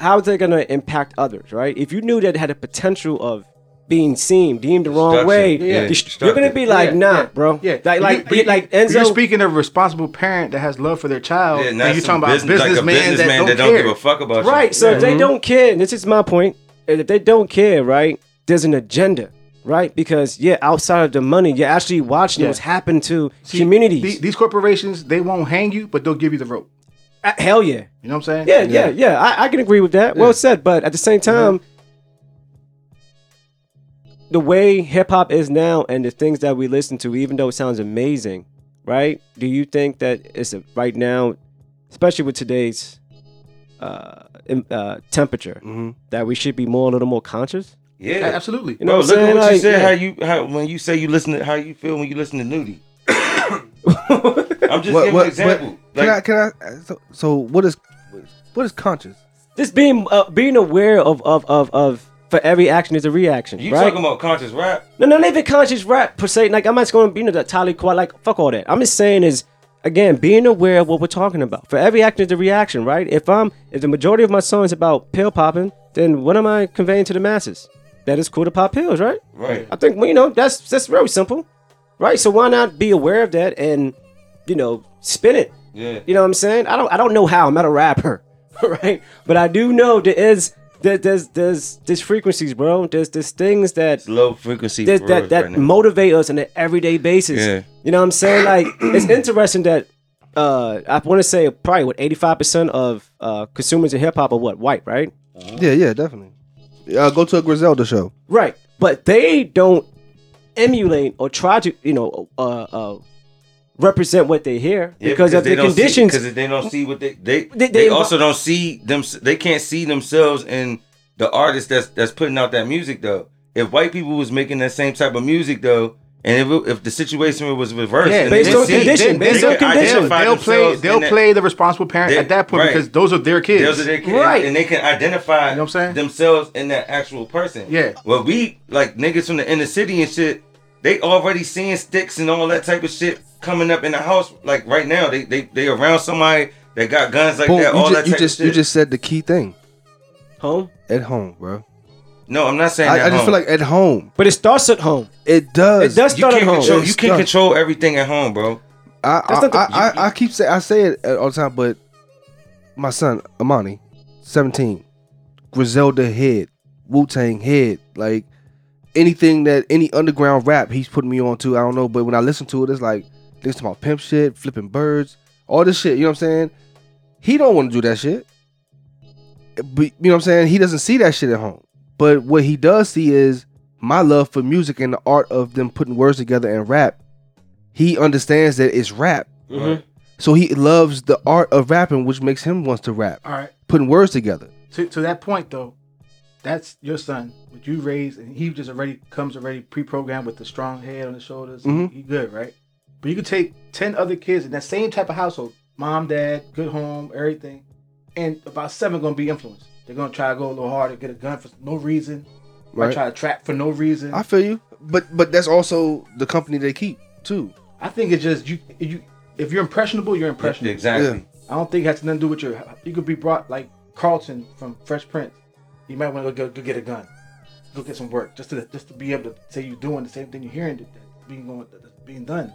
Speaker 3: how is it going to impact others, right? If you knew that it had a potential of being seen, deemed the wrong way,
Speaker 4: Yeah.
Speaker 3: dest- you're gonna be like,
Speaker 5: Yeah,
Speaker 3: nah,
Speaker 5: yeah,
Speaker 3: bro.
Speaker 5: Yeah,
Speaker 3: like, like,
Speaker 5: you- but you-
Speaker 3: like
Speaker 5: but
Speaker 3: Enzo.
Speaker 5: You're speaking of a responsible parent that has love for their child,
Speaker 4: Yeah,
Speaker 5: and
Speaker 4: not
Speaker 5: you're
Speaker 4: some
Speaker 5: talking about
Speaker 4: business, like a
Speaker 5: businessman
Speaker 4: businessman
Speaker 5: that,
Speaker 4: that
Speaker 5: don't,
Speaker 4: don't
Speaker 5: care.
Speaker 4: give a fuck about you.
Speaker 3: Right. So if
Speaker 5: Mm-hmm.
Speaker 3: they don't care, and this is my point. If they don't care, right, there's an agenda, right? Because yeah, outside of the money, you're actually watching
Speaker 5: Yeah.
Speaker 3: what's happened to
Speaker 5: See,
Speaker 3: communities.
Speaker 5: the- these corporations, they won't hang you, but they'll give you the rope.
Speaker 3: Uh, hell yeah,
Speaker 5: You know what I'm saying?
Speaker 3: yeah, yeah, yeah. I, I can agree with that. Well said. But at the same time, the way hip hop is now and the things that we listen to, even though it sounds amazing, right? Do you think that it's a, right now, especially with today's uh, uh, temperature,
Speaker 2: hmm
Speaker 3: that we should be more a little more conscious?
Speaker 4: Yeah,
Speaker 5: Absolutely.
Speaker 3: You know
Speaker 4: Bro,
Speaker 3: what
Speaker 4: look
Speaker 3: saying?
Speaker 4: at what you said.
Speaker 3: yeah.
Speaker 4: How you how when you say you listen to how you feel when you listen to Nudie. I'm just
Speaker 2: What,
Speaker 4: giving
Speaker 2: what,
Speaker 4: an example.
Speaker 2: but
Speaker 4: Like,
Speaker 2: can I? Can I? So, so what is what is conscious?
Speaker 3: Just being uh, being aware of, of of of for every action is a reaction,
Speaker 4: you
Speaker 3: right?
Speaker 4: talking about conscious rap?
Speaker 3: No, no, not even conscious rap per se. Like I'm not going to be you know that Talib Kweli like fuck all that. I'm just saying is again being aware of what we're talking about. For every action is a reaction, right? If I'm if the majority of my song is about pill popping, then what am I conveying to the masses? That it's cool to pop pills, right?
Speaker 4: Right.
Speaker 3: I think well, you know that's that's very simple, right? So why not be aware of that and you know spin it?
Speaker 4: Yeah.
Speaker 3: You know what I'm saying? I don't I don't know how. I'm not a rapper, right? But I do know there is there, there's there's there's frequencies, bro. There's there's things that
Speaker 4: It's low frequency
Speaker 3: that that, that
Speaker 4: right
Speaker 3: motivate us on an everyday basis.
Speaker 4: Yeah.
Speaker 3: You know what I'm saying? Like it's interesting that uh I want to say probably what 85% of uh consumers in hip hop are what white, right?
Speaker 2: Yeah, yeah, definitely. Uh, go to a Griselda show.
Speaker 3: Right. But they don't emulate or try to, you know, uh uh represent what they hear
Speaker 4: Yeah,
Speaker 3: because of the conditions.
Speaker 4: Because they don't see what they they
Speaker 3: They-
Speaker 4: they,
Speaker 3: they-
Speaker 4: also don't see them. They can't see themselves in the artist that's that's putting out that music though. If white people was making that same type of music though, and if, it, if the situation was reversed,
Speaker 5: Yeah,
Speaker 3: based on condition, based on condition,
Speaker 5: they'll play. They'll
Speaker 4: in that-
Speaker 5: play the responsible parent
Speaker 4: They-
Speaker 5: at that point
Speaker 4: right.
Speaker 5: because those are their kids.
Speaker 4: Those are their kids,
Speaker 3: Right.
Speaker 4: and they can identify
Speaker 5: You know what I'm saying?
Speaker 4: themselves in that actual person.
Speaker 5: Yeah.
Speaker 4: Well, we like niggas from the inner city and shit. They already seeing sticks and all that type of shit coming up in the house. Like right now, they they they around somebody that got guns like
Speaker 2: Boom,
Speaker 4: that.
Speaker 2: you,
Speaker 4: All
Speaker 2: ju-
Speaker 4: that
Speaker 2: you just
Speaker 4: of shit.
Speaker 2: you just said the key thing
Speaker 3: home.
Speaker 2: at home, bro.
Speaker 4: no, I'm not saying
Speaker 2: I,
Speaker 4: that.
Speaker 2: I just feel like at home
Speaker 3: But it starts at home.
Speaker 2: it does.
Speaker 3: It does
Speaker 4: you
Speaker 3: start at home.
Speaker 4: control. You can't
Speaker 2: starts-
Speaker 4: control everything at home, bro.
Speaker 2: I I,
Speaker 3: the-
Speaker 2: I, I, I keep say I say it all the time, but my son Amani, seventeen, Griselda head, Wu Tang head, like anything that any underground rap he's putting me on to. I don't know, but when I listen to it, it's like listen to my pimp shit, flipping birds, all this shit. You know what I'm saying? He don't want to do that shit. But you know what I'm saying? He doesn't see that shit at home. But what he does see is my love for music and the art of them putting words together and rap. He understands that it's rap.
Speaker 3: Mhm.
Speaker 2: So he loves the art of rapping, which makes him wants to rap,
Speaker 5: All right.
Speaker 2: putting words together.
Speaker 5: To, to that point though, that's your son, what you raised, and he just already comes already pre-programmed with the strong head on his shoulders.
Speaker 2: Mhm.
Speaker 5: He good, right? But you could take ten other kids in that same type of household, mom, dad, good home, everything, and about seven gonna be influenced. They're gonna try to go a little harder, get a gun for no reason, might
Speaker 2: Right.
Speaker 5: try to trap for no reason.
Speaker 2: I feel you, but but that's also the company they keep too.
Speaker 5: I think it's just you. You if you're impressionable, you're impressionable.
Speaker 4: Exactly.
Speaker 5: I don't think it has nothing to do with your. You could be brought like Carlton from Fresh Prince. You might want to go, go get a gun, go get some work, just to just to be able to say you're doing the same thing you're hearing that, that's being going that's being done.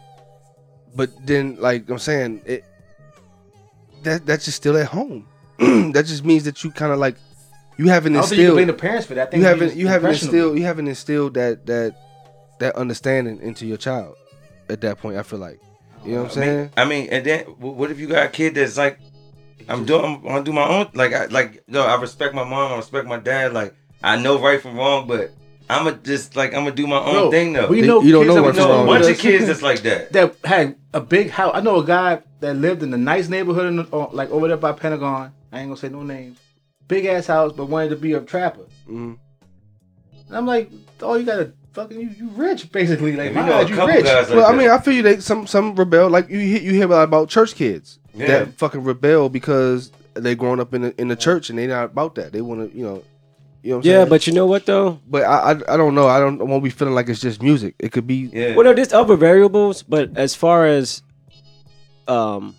Speaker 2: But then, like I'm saying, it that that's just still at home. that just means that you kind of like you haven't
Speaker 5: I don't think you can
Speaker 2: instilled
Speaker 5: blame the parents for that.
Speaker 2: You haven't you haven't instilled you haven't instilled that that that understanding into your child at that point. I feel like you know what I'm
Speaker 4: I mean,
Speaker 2: saying.
Speaker 4: I mean, and then what if you got a kid that's like, I'm doing, I'm gonna do my own. Like, I like, no, I respect my mom, I respect my dad. Like, I know right from wrong, but I'm gonna just like, I'm gonna do my own
Speaker 5: Bro,
Speaker 4: thing though.
Speaker 5: We know
Speaker 2: you don't
Speaker 5: kids
Speaker 2: know
Speaker 5: that
Speaker 2: what's
Speaker 5: we know
Speaker 4: know a bunch of kids that's like that.
Speaker 5: that had a big house. I know a guy that lived in a nice neighborhood, in the, uh, like over there by Pentagon. I ain't gonna say no names. Big ass house, but wanted to be a trapper.
Speaker 2: Mhm.
Speaker 5: And I'm like, oh, you gotta fucking you, you rich basically. Like,
Speaker 4: We
Speaker 5: my
Speaker 4: know a
Speaker 5: you rich.
Speaker 4: guys like
Speaker 2: Well, I mean, I feel you. They some some rebel like you hear- you hear about, about church kids
Speaker 4: Yeah.
Speaker 2: that fucking rebel because they growing up in the in the church and they not about that. They want to you know. You know what I'm
Speaker 3: Yeah,
Speaker 2: saying?
Speaker 3: but you know what though?
Speaker 2: but I, I I don't know. I don't want to be feeling like it's just music. It could be
Speaker 4: yeah.
Speaker 3: Well, no, there's other variables, but as far as um,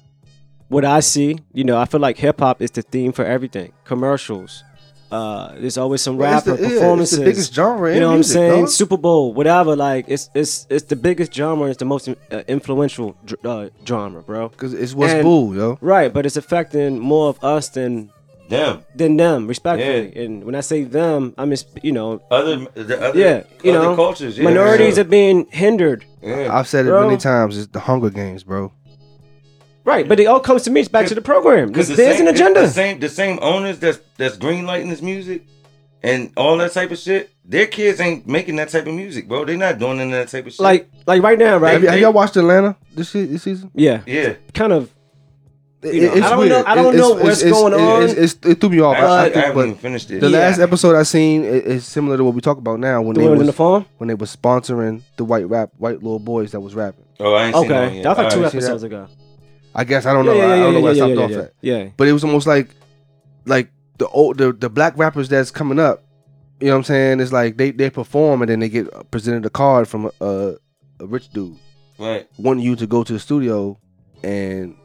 Speaker 3: what I see, you know, I feel like hip hop is the theme for everything. Commercials. Uh, there's always some
Speaker 2: Well, it's
Speaker 3: rapper
Speaker 2: the- yeah, it's
Speaker 3: performances.
Speaker 2: the biggest genre in
Speaker 3: You know
Speaker 2: music,
Speaker 3: what I'm saying?
Speaker 2: dog.
Speaker 3: Super Bowl, whatever. Like it's it's it's the biggest genre. It's the most uh, influential dr- uh, genre, bro.
Speaker 2: Cause it's what's
Speaker 3: And-
Speaker 2: bull, yo.
Speaker 3: Right, but it's affecting more of us than
Speaker 4: Damn.
Speaker 3: than them, respectfully. And when I say them, I mean you know,
Speaker 4: Other the other
Speaker 3: yeah, you
Speaker 4: other
Speaker 3: know,
Speaker 4: cultures. Yeah,
Speaker 3: minorities
Speaker 4: for
Speaker 3: are being hindered.
Speaker 4: Yeah.
Speaker 2: I've said it
Speaker 3: Bro.
Speaker 2: many times. It's the Hunger Games, bro.
Speaker 3: Right, but it all comes to me. It's back to the program. There's,
Speaker 4: the
Speaker 3: there's
Speaker 4: same,
Speaker 3: an agenda.
Speaker 4: The same the same owners that's that's greenlighting this music and all that type of shit. Their kids ain't making that type of music, bro. They're not doing none of that type of shit.
Speaker 3: Like like right now, right?
Speaker 2: Have, y- have y'all watched Atlanta this this season?
Speaker 3: yeah,
Speaker 4: yeah,
Speaker 3: kind of.
Speaker 2: It-
Speaker 3: You know,
Speaker 2: it's
Speaker 3: I don't
Speaker 2: weird.
Speaker 3: know- I don't
Speaker 2: It's-
Speaker 3: know
Speaker 2: it's-
Speaker 3: what's
Speaker 2: it's-
Speaker 3: going
Speaker 2: it's-
Speaker 3: on.
Speaker 2: it's- it threw me off.
Speaker 4: I,
Speaker 2: I, I
Speaker 4: I,
Speaker 2: think,
Speaker 4: haven't even finished it.
Speaker 2: the
Speaker 3: Yeah.
Speaker 2: last episode I seen is similar to what we talk about now when
Speaker 3: The
Speaker 2: they
Speaker 3: one
Speaker 2: was
Speaker 3: in the farm.
Speaker 2: when they was sponsoring the white rap white little boys that was rapping.
Speaker 4: oh, I ain't seen that
Speaker 3: Okay, that was like two
Speaker 4: Alright.
Speaker 2: see that?
Speaker 3: episodes ago.
Speaker 2: I guess I don't know.
Speaker 3: yeah,
Speaker 2: I, I don't know where I stopped off at.
Speaker 3: Yeah,
Speaker 2: But it was almost like like the old the, the black rappers that's coming up. You know what I'm saying? It's like they they perform and then they get presented a card from a, a rich dude
Speaker 4: Right.
Speaker 2: wanting you to go to the studio and m-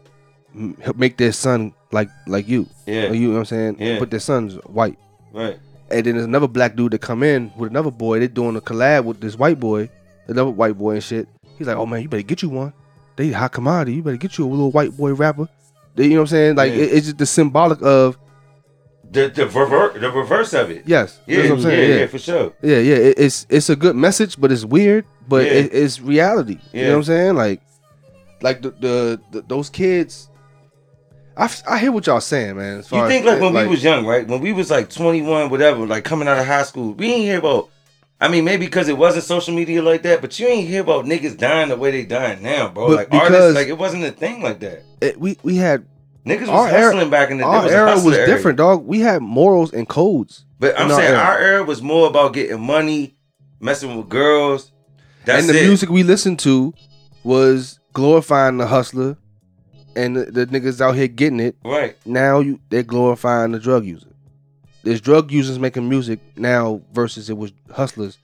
Speaker 2: help make their son like like you.
Speaker 4: Yeah.
Speaker 2: You know what I'm saying?
Speaker 4: Yeah.
Speaker 2: But their son's white.
Speaker 4: Right.
Speaker 2: And then there's another black dude that come in with another boy. They're doing a collab with this white boy, another white boy and shit. He's like, oh man, you better get you one. They hot commodity. You better get you a little white boy rapper. They, you know what I'm saying? Like
Speaker 4: Yeah.
Speaker 2: it- it's just the symbolic of
Speaker 4: The the rever- the reverse of it.
Speaker 2: yes.
Speaker 4: Yeah,
Speaker 2: that's what I'm saying.
Speaker 4: yeah,
Speaker 2: Yeah,
Speaker 4: yeah,
Speaker 2: yeah,
Speaker 4: for sure.
Speaker 2: yeah. It, it's it's a good message, but it's weird. But
Speaker 4: Yeah.
Speaker 2: it, it's reality. You know what I'm saying? Like like the the, the those kids. I, I hear what y'all saying, man.
Speaker 4: You think
Speaker 2: as,
Speaker 4: like when we was young, right? When we was like 21, whatever, like coming out of high school, we ain't hear about. I mean, maybe because it wasn't social media like that, but you ain't hear about niggas dying the way they dying now, bro.
Speaker 2: But
Speaker 4: like
Speaker 2: because-
Speaker 4: artists, like it wasn't a thing like that.
Speaker 2: it, we we had
Speaker 4: Niggas was
Speaker 2: Our era-
Speaker 4: hustling back in the day.
Speaker 2: our
Speaker 4: was
Speaker 2: era was
Speaker 4: era.
Speaker 2: different, dog. We had morals and codes.
Speaker 4: But I'm
Speaker 2: in our
Speaker 4: saying
Speaker 2: era.
Speaker 4: our era was more about getting money, messing with girls. That's
Speaker 2: and the
Speaker 4: it.
Speaker 2: music we listened to was glorifying the hustler and the, the niggas out here getting it.
Speaker 4: right?
Speaker 2: Now you they're glorifying the drug user. There's drug users making music now versus it was hustlers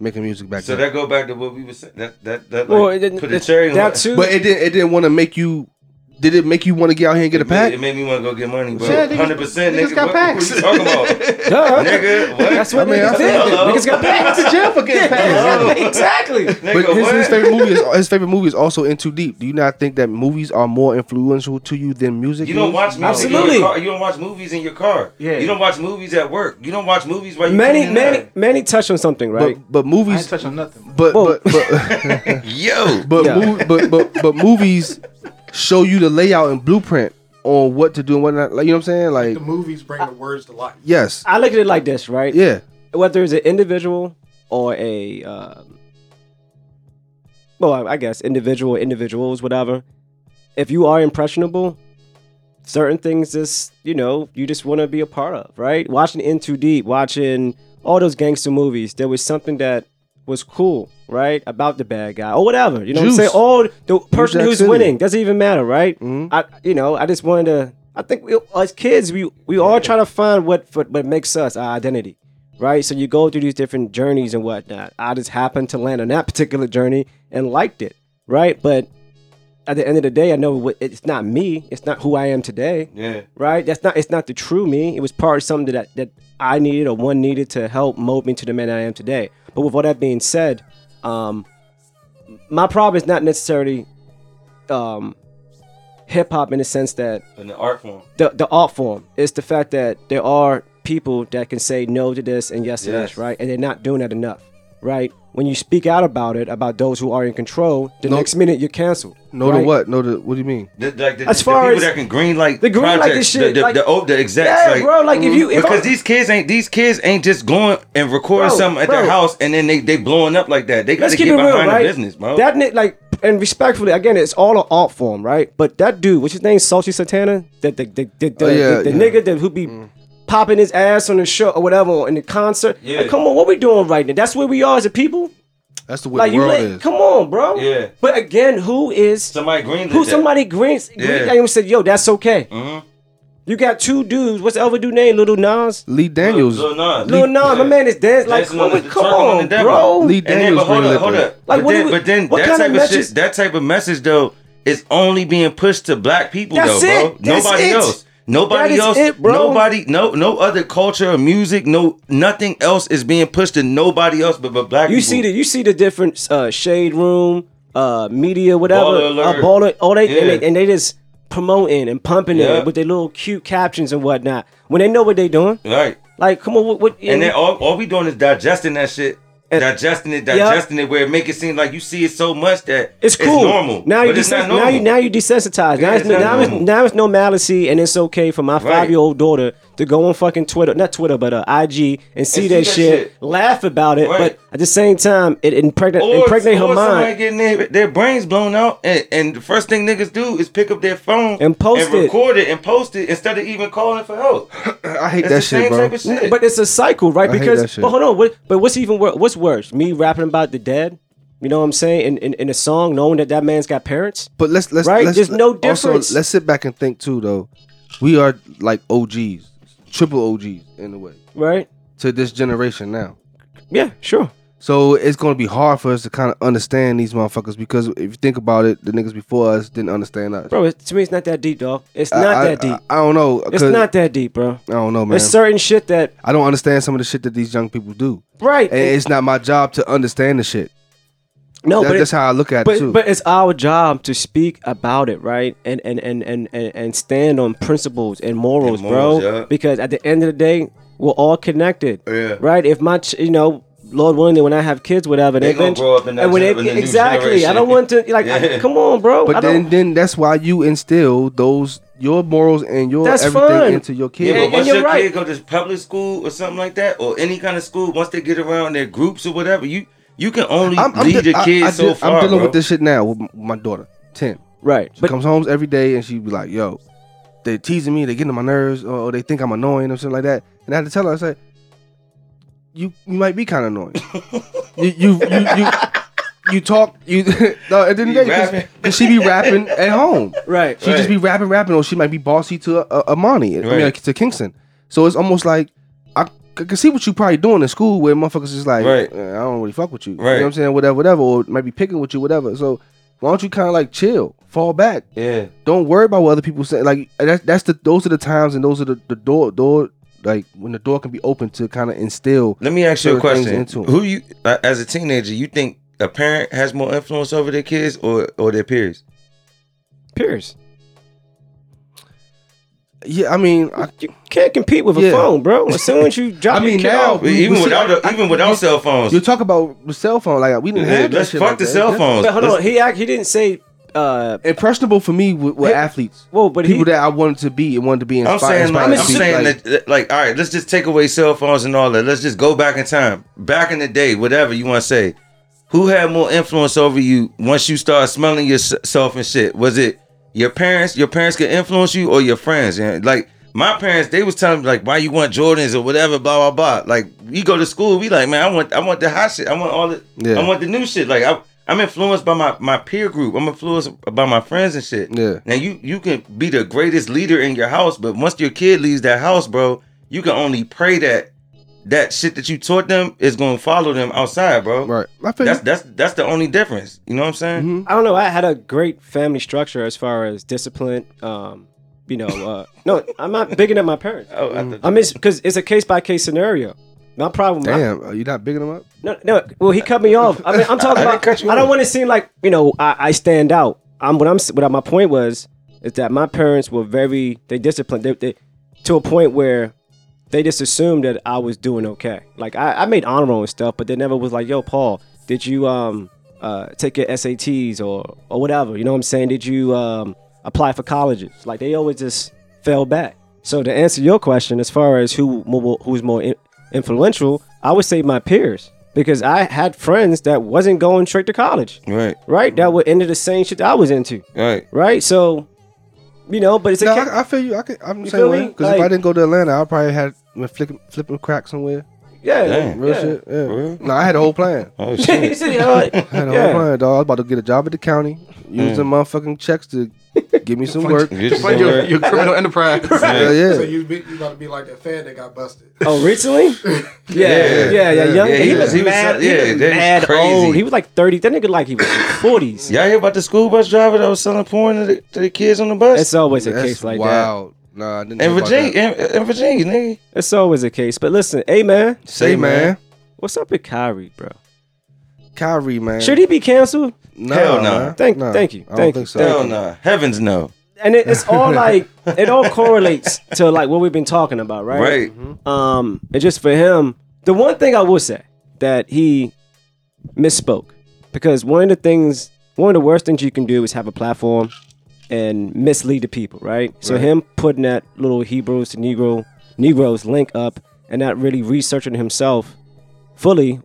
Speaker 2: making music back
Speaker 4: So
Speaker 2: then.
Speaker 4: So that go back to what we were saying. That that that like,
Speaker 3: Well, it,
Speaker 4: put the
Speaker 3: it,
Speaker 4: cherry on
Speaker 3: that
Speaker 4: it.
Speaker 3: too.
Speaker 2: but it didn't it didn't want to make you did it make you want to get out here and get a
Speaker 4: It made-
Speaker 2: pack?
Speaker 4: It made me want to go get money, bro.
Speaker 5: Yeah,
Speaker 4: Hundred percent,
Speaker 5: niggas
Speaker 4: nigga.
Speaker 5: got
Speaker 4: what,
Speaker 5: packs.
Speaker 4: What are you talking about, nigga? What?
Speaker 3: That's what
Speaker 2: I mean, I
Speaker 3: niggas did.
Speaker 4: Hello?
Speaker 3: Niggas got
Speaker 5: Went to
Speaker 3: paid.
Speaker 5: jail for getting
Speaker 4: Hello?
Speaker 5: paid.
Speaker 3: exactly.
Speaker 4: Nigga,
Speaker 2: But his,
Speaker 4: what?
Speaker 2: his favorite movie is his favorite movie is also In Too Deep. Do you not think that movies are more influential to you than music?
Speaker 4: You don't watch music
Speaker 3: Absolutely.
Speaker 4: In your car. You don't watch movies in your car.
Speaker 5: Yeah.
Speaker 4: You don't watch movies at work. You don't watch movies while you
Speaker 3: Many,
Speaker 4: cleaning
Speaker 3: many,
Speaker 4: up.
Speaker 3: many touch on something, right?
Speaker 2: but but movies
Speaker 5: ain't touch on nothing.
Speaker 2: but but but
Speaker 4: Yo,
Speaker 2: But,
Speaker 3: Yeah.
Speaker 2: mov- but but but movies show you the layout and blueprint on what to do and what not. Like you know what I'm saying? Like
Speaker 6: The movies bring the words to life.
Speaker 2: yes,
Speaker 3: I look at it like this, right?
Speaker 2: yeah,
Speaker 3: Whether it's an individual or a, um, well, I I guess individual, individuals, whatever. If you are impressionable, certain things just you know you just want to be a part of, right? Watching In Too Deep, watching all those gangster movies, there was something that was cool, right, about the bad guy or whatever. You know
Speaker 2: Juice.
Speaker 3: what I'm saying? The person who's
Speaker 2: City.
Speaker 3: winning doesn't even matter, right?
Speaker 2: Mhm.
Speaker 3: I, you know, I just wanted to. I think we, as kids, we we all try to find what what, what makes us our identity, right? So you go through these different journeys and whatnot. I just happened to land on that particular journey and liked it, right? But at the end of the day, I know it's not me. It's not who I am today,
Speaker 4: yeah.
Speaker 3: right? That's not. It's not the true me. It was part of something that that I needed or one needed to help mold me to the man I am today. But with all that being said, um, my problem is not necessarily um, hip hop in the sense that
Speaker 4: In the art form.
Speaker 3: the the art form. It's the fact that there are people that can say no to this and yes to
Speaker 4: Yes.
Speaker 3: this, right? And they're not doing that enough, right? When you speak out about it, about those who are in control, the
Speaker 2: No.
Speaker 3: next minute you're canceled.
Speaker 2: no
Speaker 3: right?
Speaker 2: to what? No to what do you mean?
Speaker 4: The, like the,
Speaker 3: As
Speaker 4: the
Speaker 3: far
Speaker 4: people
Speaker 3: as-
Speaker 4: that can green light
Speaker 3: The green light
Speaker 4: projects,
Speaker 3: this shit,
Speaker 4: the, the,
Speaker 3: like-
Speaker 4: the, oh, the execs,
Speaker 3: Yeah,
Speaker 4: like,
Speaker 3: bro. Like if you if
Speaker 4: because
Speaker 3: I-
Speaker 4: these kids ain't these kids ain't just going and recording
Speaker 3: Bro,
Speaker 4: something at
Speaker 3: bro.
Speaker 4: their house and then they they blowing up like that. They got
Speaker 3: Let's
Speaker 4: to
Speaker 3: keep
Speaker 4: get
Speaker 3: it real,
Speaker 4: behind
Speaker 3: right?
Speaker 4: business, bro.
Speaker 3: That ni- like and respectfully, again, it's all an art form, right? But that dude, what's his name, Saucy Santana, that the the the, the,
Speaker 2: Oh, yeah,
Speaker 3: the, the
Speaker 2: yeah.
Speaker 3: nigga that who be mm. Popping his ass on the show or whatever in the concert.
Speaker 4: Yeah.
Speaker 3: Like, come on, what we doing right now? That's where we are as a people.
Speaker 2: That's the way
Speaker 3: Like
Speaker 2: the
Speaker 3: you,
Speaker 2: world
Speaker 3: let,
Speaker 2: is.
Speaker 3: come on, bro.
Speaker 4: Yeah.
Speaker 3: But again, who is
Speaker 4: somebody green
Speaker 3: who?
Speaker 4: that.
Speaker 3: Somebody greens.
Speaker 4: Yeah.
Speaker 3: Green, I even said, yo, that's okay.
Speaker 4: Mhm.
Speaker 3: You got two dudes. What's the other dude name? Little Nas.
Speaker 2: Lee Daniels.
Speaker 4: Lil Nas.
Speaker 3: Little Nas, my man is dancing like,
Speaker 4: Dancing
Speaker 3: come
Speaker 4: on
Speaker 3: on,
Speaker 4: the-
Speaker 3: come
Speaker 4: on
Speaker 3: on,
Speaker 4: the
Speaker 3: bro.
Speaker 2: Lee
Speaker 4: And then,
Speaker 2: Daniels
Speaker 4: but hold up, hold up.
Speaker 3: Like,
Speaker 4: but
Speaker 3: what
Speaker 4: then,
Speaker 3: we-
Speaker 4: but then
Speaker 3: what
Speaker 4: that
Speaker 3: kind of
Speaker 4: type of
Speaker 3: message-
Speaker 4: shit, that type of message though, is only being pushed to black people
Speaker 3: That's
Speaker 4: though, bro.
Speaker 3: it. That's
Speaker 4: Nobody
Speaker 3: it.
Speaker 4: else. Nobody else.
Speaker 3: it.
Speaker 4: Nobody. No. No other culture or music. No. Nothing else is being pushed to nobody else but, but black
Speaker 3: You
Speaker 4: people.
Speaker 3: see the you see the different uh, shade room, uh, media, whatever,
Speaker 4: Baller alert.
Speaker 3: uh, baller, all they, and they and they just promoting and pumping
Speaker 4: Yeah.
Speaker 3: it with their little cute captions and whatnot when they know what they're doing.
Speaker 4: right.
Speaker 3: Like, come on, what? what
Speaker 4: And then all, all we doing is digesting that shit. Digesting it,
Speaker 3: Yeah.
Speaker 4: digesting it, where it make it seem like you see it so much that
Speaker 3: It's cool.
Speaker 4: normal.
Speaker 3: Now you
Speaker 4: but it's not
Speaker 3: desen- now you now you desensitized. now it's,
Speaker 4: it's
Speaker 3: now it's
Speaker 4: normal.
Speaker 3: now it's no malice, and it's okay for my
Speaker 4: Right.
Speaker 3: five year old daughter to go on fucking Twitter, not Twitter, but uh, IG, and see
Speaker 4: see
Speaker 3: that,
Speaker 4: that
Speaker 3: shit,
Speaker 4: shit.
Speaker 3: laugh about it,
Speaker 4: Right.
Speaker 3: but at the same time, it impregnate
Speaker 4: or,
Speaker 3: impregnate her
Speaker 4: or somebody
Speaker 3: mind.
Speaker 4: getting their, their brains blown out, and, and the first thing niggas do is pick up their phone
Speaker 3: And post
Speaker 4: and
Speaker 3: it.
Speaker 4: record it and post it instead of even calling for help.
Speaker 2: I hate
Speaker 4: It's
Speaker 2: that
Speaker 4: the
Speaker 2: shit,
Speaker 4: same
Speaker 2: bro.
Speaker 4: type of shit.
Speaker 3: But it's a cycle, right?
Speaker 2: I hate
Speaker 3: Because
Speaker 2: that shit.
Speaker 3: but hold on, what, but what's even worse? What's worse? Me rapping about the dead? You know what I'm saying? In, in in a song, knowing that that man's got parents.
Speaker 2: But let's let's
Speaker 3: Right?
Speaker 2: let's,
Speaker 3: There's no difference.
Speaker 2: Also, let's sit back and think too, though. We are like OGs, triple OGs in a way
Speaker 3: Right?
Speaker 2: to this generation now.
Speaker 3: Yeah, sure.
Speaker 2: So it's gonna be hard for us to kind of understand these motherfuckers because if you think about it, the niggas before us didn't understand us.
Speaker 3: Bro, to me, it's not that deep, dog. It's not
Speaker 2: I,
Speaker 3: that deep.
Speaker 2: I, I don't know.
Speaker 3: It's not that deep, bro.
Speaker 2: I don't know, man.
Speaker 3: There's certain shit that
Speaker 2: I don't understand some of the shit that these young people do,
Speaker 3: right.
Speaker 2: and it's not my job to understand the shit.
Speaker 3: No,
Speaker 2: That-
Speaker 3: but
Speaker 2: that's
Speaker 3: it,
Speaker 2: how I look at it
Speaker 3: but
Speaker 2: too.
Speaker 3: but it's our job to speak about it, right? And and and and and, and stand on principles and morals,
Speaker 4: And morals,
Speaker 3: bro.
Speaker 4: yeah.
Speaker 3: Because at the end of the day, we're all connected.
Speaker 4: Yeah.
Speaker 3: Right. If my, ch- you know. Lord willing, when I have kids, whatever,
Speaker 4: They
Speaker 3: they
Speaker 4: gonna grow up in that
Speaker 3: and when they,
Speaker 4: in
Speaker 3: exactly. I don't want to like. I- come on, bro.
Speaker 2: But
Speaker 3: don't-
Speaker 2: then, then that's why you instill those your morals and your
Speaker 3: That's
Speaker 2: everything
Speaker 3: fun.
Speaker 2: into your
Speaker 4: Yeah.
Speaker 3: And-
Speaker 4: but once
Speaker 3: you're
Speaker 4: your
Speaker 3: right.
Speaker 4: kid go to public school or something like that, or any kind of school, once they get around their groups or whatever, you you can only lead
Speaker 2: de-
Speaker 4: your kids
Speaker 2: I
Speaker 4: so
Speaker 2: de-
Speaker 4: far.
Speaker 2: I'm dealing
Speaker 4: bro.
Speaker 2: with this shit now with my daughter, ten.
Speaker 3: right,
Speaker 2: She
Speaker 3: but
Speaker 2: comes home every day and she be like, "Yo, they're teasing me, They're getting on my nerves, or, or they think I'm annoying or something like that." And I had to tell her, I said, "You you might be kind of annoying. you, you you you you talk you no at the end of the
Speaker 4: You
Speaker 2: day 'cause-
Speaker 4: rapping.
Speaker 2: 'cause she be rapping at home.
Speaker 3: right,
Speaker 2: She just be rapping, rapping, or she might be bossy to uh, Amani, I mean, like, to Kingston. So it's almost like I, c- can see what you probably doing in school, where motherfuckers is like,
Speaker 4: Right.
Speaker 2: "Eh, I don't really fuck with you. You know what I'm saying? Whatever, whatever, or might be picking with you, whatever. So why don't you kind of like chill, fall back,
Speaker 4: yeah.
Speaker 2: don't worry about what other people say. Like that's that's the those are the times and those are the, the door door like when the door can be open to kind of instill.
Speaker 4: Let me ask you a question:
Speaker 2: into 'em.
Speaker 4: Who you, uh, as a teenager, you think a parent has more influence over their kids or or their peers?
Speaker 3: Pierce.
Speaker 2: Yeah, I mean, I,
Speaker 3: You can't compete with a
Speaker 2: Yeah.
Speaker 3: phone, bro. As soon as you drop
Speaker 2: I mean,
Speaker 3: your kid
Speaker 2: now-
Speaker 3: off-
Speaker 4: even
Speaker 2: see-
Speaker 4: without the,
Speaker 2: I-
Speaker 4: even without
Speaker 2: you-
Speaker 4: cell phones.
Speaker 2: you talk about the cell phone like we didn't
Speaker 4: Yeah,
Speaker 2: have that
Speaker 4: let's
Speaker 2: shit
Speaker 4: fuck
Speaker 2: like
Speaker 4: the
Speaker 2: that.
Speaker 4: cell
Speaker 2: Yeah.
Speaker 4: phones.
Speaker 3: But hold
Speaker 4: Let's-
Speaker 3: on, he act, he didn't say. Uh,
Speaker 2: Impressionable for me with, with
Speaker 3: Hey,
Speaker 2: athletes.
Speaker 3: well, but
Speaker 2: people
Speaker 3: he,
Speaker 2: that I wanted to be and wanted to be
Speaker 4: I'm
Speaker 2: inspired.
Speaker 4: saying, like, I'm saying
Speaker 2: like,
Speaker 4: that, like, all right, let's just take away cell phones and all that. Let's just go back in time, back in the day, whatever you want to say. Who had more influence over you once you start smelling yourself and shit? Was it your parents? Your parents could influence you, or your friends? And like my parents, they was telling me like, why you want Jordans or whatever, blah blah blah. Like we go to school, we like, man, I want, I want the hot shit. I want all the,
Speaker 2: Yeah.
Speaker 4: I want the new shit. Like I, I'm influenced by my my peer group. I'm influenced by my friends and shit.
Speaker 2: Yeah.
Speaker 4: Now you you can be the greatest leader in your house, but once your kid leaves that house, bro, you can only pray that that shit that you taught them is gonna follow them outside, bro.
Speaker 2: right. I
Speaker 4: That's that's that's the only difference. You know what I'm saying?
Speaker 2: Mhm.
Speaker 3: I don't know. I had a great family structure as far as discipline. Um, you know, uh, no, I'm not bigging up my parents.
Speaker 4: Oh, I thought-
Speaker 3: I mean, because it's a case by case scenario. My problem. my-
Speaker 2: Damn, are you not bigging them up?
Speaker 3: No, no. Well, he cut me off. I mean, I'm talking
Speaker 4: I
Speaker 3: about.
Speaker 4: cut you
Speaker 3: I don't want to seem like you know I, I stand out. I'm what I'm. What my point was is that my parents were very they disciplined. They, they to a point where they just assumed that I was doing okay. Like I, I made honor roll and stuff, but they never was like, "Yo, Paul, did you um uh take your SATs or or whatever?" You know what I'm saying? Did you um apply for colleges? Like they always just fell back. So to answer your question, as far as who mo- who's more in, influential, I would say my peers because I had friends that wasn't going straight to college,
Speaker 4: Right,
Speaker 3: right? That were into the same shit that I was into,
Speaker 4: right.
Speaker 3: right? So, you know, but it's a
Speaker 2: No,
Speaker 3: ca-
Speaker 2: I, I feel you. I can, I'm the
Speaker 3: You
Speaker 2: same way.
Speaker 3: me?
Speaker 2: Because if I didn't go to Atlanta, I probably had been flipping, flipping crack somewhere.
Speaker 3: Yeah,
Speaker 4: Damn.
Speaker 2: Real
Speaker 3: yeah.
Speaker 2: shit. Yeah.
Speaker 4: For real?
Speaker 2: No, I had a whole plan.
Speaker 4: Oh
Speaker 3: He
Speaker 4: shit.
Speaker 3: said, "Yeah, like,
Speaker 2: I had a
Speaker 3: yeah.
Speaker 2: whole plan, dog. I was about to get a job at the county, use the motherfucking checks to give me some work.
Speaker 4: Get you
Speaker 6: Fund your,
Speaker 4: somewhere.
Speaker 6: your criminal enterprise.
Speaker 2: Hell yeah.
Speaker 6: So you, be, you about to be like that fed that got busted.
Speaker 3: Oh, recently? Yeah, yeah, yeah,
Speaker 2: yeah.
Speaker 3: young.
Speaker 4: Yeah,
Speaker 3: he,
Speaker 4: he
Speaker 3: was
Speaker 4: was- he was
Speaker 3: mad. he
Speaker 4: yeah,
Speaker 3: was mad
Speaker 4: crazy.
Speaker 3: old. He was like thirty. That nigga like he was forties.
Speaker 4: Y'all hear about the school bus driver that was selling porn to the, to the kids on the bus?
Speaker 3: It's always a
Speaker 2: That's
Speaker 3: case like that.
Speaker 2: Wild. Nah, I didn't
Speaker 4: in Virginia, in, in Virginia, nigga.
Speaker 3: It's always a case. But listen, hey man,
Speaker 2: Say, man.
Speaker 3: what's up with Kyrie, bro?
Speaker 2: Kyrie, man.
Speaker 3: Should he be canceled?
Speaker 2: No,
Speaker 4: Hell no.
Speaker 2: man.
Speaker 3: Thank-
Speaker 2: No,
Speaker 3: thank you.
Speaker 2: I don't
Speaker 3: Thank
Speaker 2: think
Speaker 3: you.
Speaker 2: so.
Speaker 4: Hell
Speaker 3: you.
Speaker 4: no. Heavens no.
Speaker 3: And it, it's all like it all correlates to like what we've been talking about, right?
Speaker 4: Right.
Speaker 3: Um, and just for him, the one thing I will say that he misspoke because one of the things, one of the worst things you can do is have a platform and mislead the people, right? So
Speaker 2: Right.
Speaker 3: him putting that little Hebrews to Negro Negroes link up and not really researching himself fully,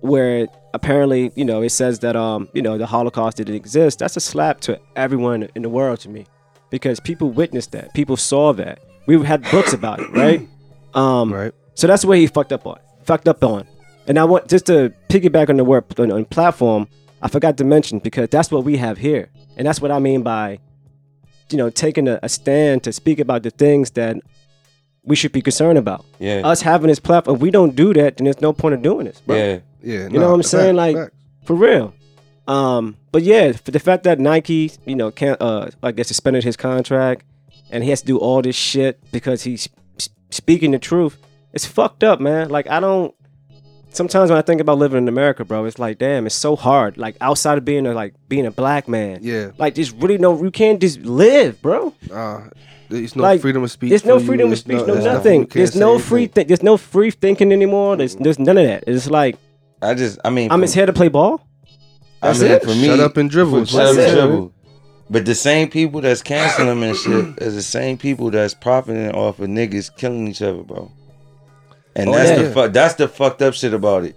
Speaker 3: where apparently you know it says that um you know the Holocaust didn't exist. That's a slap to everyone in the world to me because people witnessed that, people saw that. We had books about it, right? Um,
Speaker 2: Right.
Speaker 3: so that's where he fucked up on. Fucked up on. And I want just to piggyback on the word on, on platform. I forgot to mention because that's what we have here, and that's what I mean by, you know, taking a, a stand to speak about the things that we should be concerned about.
Speaker 4: Yeah.
Speaker 3: Us having this platform, if we don't do that, then there's no point of doing this, bro.
Speaker 4: yeah.
Speaker 2: Yeah.
Speaker 3: You know what I'm saying? Like-
Speaker 2: fact.
Speaker 3: For real. Um, but yeah, for the fact that Nike, you know, can't uh I guess suspended his contract and he has to do all this shit because he's s- speaking the truth, it's fucked up, man. Like I don't sometimes when I think about living in America, bro, it's like, damn, it's so hard. Like outside of being a like being a black man.
Speaker 2: yeah.
Speaker 3: Like there's really no you can't just live, bro.
Speaker 2: Uh, there's no
Speaker 3: Like,
Speaker 2: freedom of speech.
Speaker 3: There's no
Speaker 2: for you.
Speaker 3: freedom of speech, no,
Speaker 2: there's you
Speaker 3: nothing.
Speaker 2: can't
Speaker 3: There's no free thi- there's no free thinking anymore. There's there's none of that. It's like
Speaker 4: I just, I mean,
Speaker 3: I'm just here to play ball.
Speaker 4: I
Speaker 3: That's
Speaker 4: mean,
Speaker 3: it.
Speaker 4: For me,
Speaker 2: Shut up and dribble.
Speaker 4: shut up and
Speaker 3: it.
Speaker 4: dribble. But the same people that's canceling them and shit is the same people that's profiting off of niggas killing each other, bro. And
Speaker 2: Oh,
Speaker 4: that's
Speaker 2: yeah.
Speaker 4: the fu- that's the fucked up shit about it.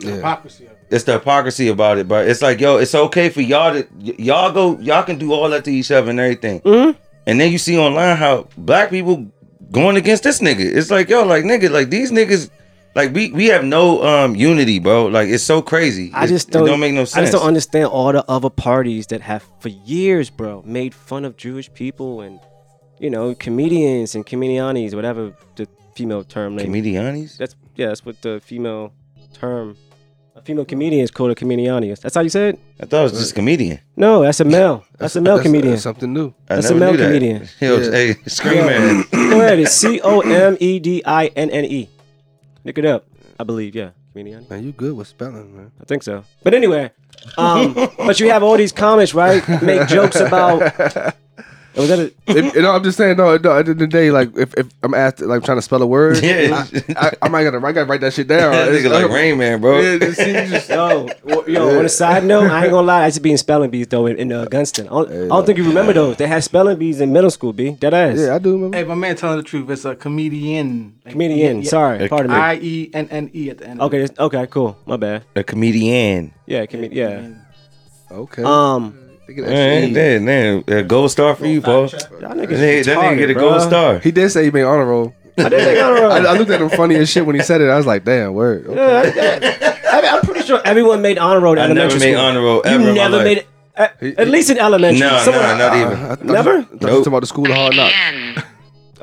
Speaker 2: Yeah.
Speaker 5: Hypocrisy of it.
Speaker 4: It's the hypocrisy about it, but it's like, yo, it's okay for y'all to y- y'all go, y'all can do all that to each other and everything.
Speaker 3: Mhm.
Speaker 4: And then you see online how black people going against this nigga. It's like, yo, like nigga, like these niggas, like we we have no um unity, bro. Like it's so crazy.
Speaker 3: I
Speaker 4: It-
Speaker 3: just
Speaker 4: it
Speaker 3: don't,
Speaker 4: don't make no sense.
Speaker 3: I just don't understand all the other parties that have for years, bro, made fun of Jewish people and you know comedians and comedianis, whatever the female term name.
Speaker 4: Comedianis?
Speaker 3: That's yeah, that's what the female term. A female comedian is called a comediani. That's how you said it?
Speaker 4: I thought it was just comedian.
Speaker 3: No, that's a male. That's, a male comedian.
Speaker 2: That's something new.
Speaker 4: I
Speaker 3: That's a male
Speaker 4: knew that.
Speaker 3: comedian.
Speaker 4: Yo,
Speaker 2: Yeah.
Speaker 4: hey, scream
Speaker 3: Yeah.
Speaker 4: man.
Speaker 3: Go ahead. It's C O M E D I N N E. Look it up. I believe. Yeah, comediani.
Speaker 2: Man, you good with spelling, man.
Speaker 3: I think so. But anyway, um, but you have all these comments, right? Make jokes about. Was that a,
Speaker 2: If- you know, I'm just saying. No, no. At the end of the day, like if, if I'm asked, like trying to spell a word,
Speaker 4: Yeah.
Speaker 2: I, I, I might gotta, I gotta write that shit down.
Speaker 4: That
Speaker 2: It's
Speaker 4: nigga like Rain Man, bro.
Speaker 2: Yeah, just, just,
Speaker 3: yo, w- yo. On a side note, I ain't gonna lie. I used to be in spelling bees though in, in uh, Gunston. I don't, I don't think you remember those. They had spelling bees in middle school. B. Dead ass.
Speaker 2: yeah, I do remember.
Speaker 5: Hey, my man telling the truth. It's a comedian. Like,
Speaker 3: Comedian.
Speaker 5: yeah,
Speaker 3: Sorry. Pardon me.
Speaker 5: I E N N E at the end. of
Speaker 3: Okay.
Speaker 5: it.
Speaker 3: Okay. Cool. My bad.
Speaker 4: A comedian.
Speaker 3: Yeah. Comed- yeah.
Speaker 2: Okay.
Speaker 3: Um.
Speaker 2: Think of that
Speaker 4: Man,
Speaker 2: shit.
Speaker 4: man, man, a gold star for you, Paul.
Speaker 3: Y'all
Speaker 4: That
Speaker 3: niggas
Speaker 4: nigga, that nigga get a gold star.
Speaker 2: He did say he made honor roll.
Speaker 3: I did take honor roll.
Speaker 2: I, I looked at him funny as shit when he said it. I was like, damn, word. Okay.
Speaker 3: Yeah, I, I, I'm pretty sure everyone made honor roll. in
Speaker 4: I never made
Speaker 3: school.
Speaker 4: honor roll
Speaker 3: You
Speaker 4: ever in my
Speaker 3: never
Speaker 4: life.
Speaker 3: made it. At,
Speaker 2: He-
Speaker 3: at least in elementary.
Speaker 4: No,
Speaker 3: Someone-
Speaker 4: no, not even.
Speaker 2: Uh, I thought
Speaker 3: Never?
Speaker 2: You, I thought you
Speaker 4: Nope.
Speaker 2: talking about the school of hard knocks.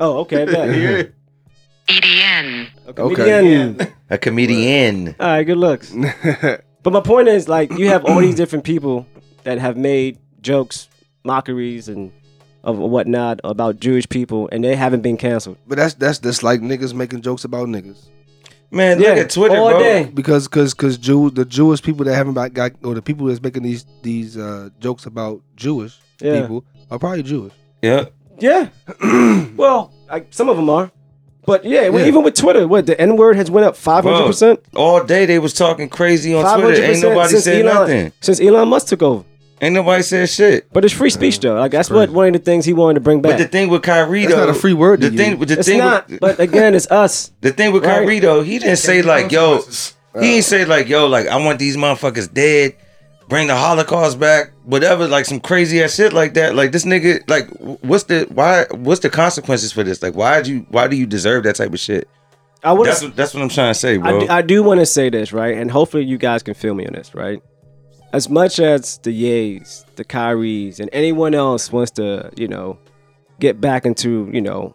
Speaker 3: Oh, okay. bet.
Speaker 1: EDN.
Speaker 3: A
Speaker 2: Okay.
Speaker 4: A comedian.
Speaker 3: All right, good looks. But my point is, like, you have all these different people that have made jokes, mockeries, and of whatnot about Jewish people, and they haven't been canceled.
Speaker 2: But that's that's just like niggas making jokes about niggas.
Speaker 4: Man,
Speaker 3: Yeah,
Speaker 4: look at Twitter,
Speaker 3: all
Speaker 4: bro.
Speaker 3: day.
Speaker 2: Because cause cause Jew the Jewish people that haven't got, got or the people that's making these these uh, jokes about Jewish
Speaker 3: Yeah.
Speaker 2: people are probably Jewish.
Speaker 4: Yeah.
Speaker 3: Yeah. well, I, some of them are. But yeah, well,
Speaker 2: Yeah.
Speaker 3: even with Twitter, what the N word has went up five hundred percent.
Speaker 4: All day they was talking crazy on
Speaker 3: Five
Speaker 4: Twitter.
Speaker 3: hundred
Speaker 4: Ain't nobody
Speaker 3: percent
Speaker 4: said
Speaker 3: Elon
Speaker 4: nothing.
Speaker 3: since Elon Musk took over.
Speaker 4: Ain't nobody said shit.
Speaker 3: But it's free speech though. Like that's what one of the things he wanted to bring
Speaker 4: But
Speaker 3: back.
Speaker 4: the thing with Kyrie
Speaker 2: That's
Speaker 4: though,
Speaker 2: not a free word
Speaker 4: The
Speaker 2: to
Speaker 4: thing,
Speaker 2: you.
Speaker 4: with the
Speaker 3: it's
Speaker 4: thing,
Speaker 3: not.
Speaker 4: with,
Speaker 3: but again, it's us.
Speaker 4: the thing with
Speaker 3: Right.
Speaker 4: Kyrie though, he didn't say like, yo,
Speaker 6: Consequences.
Speaker 4: he ain't say like, yo, like I want these motherfuckers dead, bring the Holocaust back, whatever, like some crazy ass shit like that. Like this nigga, like, what's the why? What's the consequences for this? Like, why do you why do you deserve that type of shit?
Speaker 3: I would.
Speaker 4: That's what, that's what I'm trying to say,
Speaker 3: I
Speaker 4: bro.
Speaker 3: do, I do want to say this, right? And hopefully you guys can feel me on this, right? As much as the Yays, the Kyries, and anyone else wants to, you know, get back into, you know,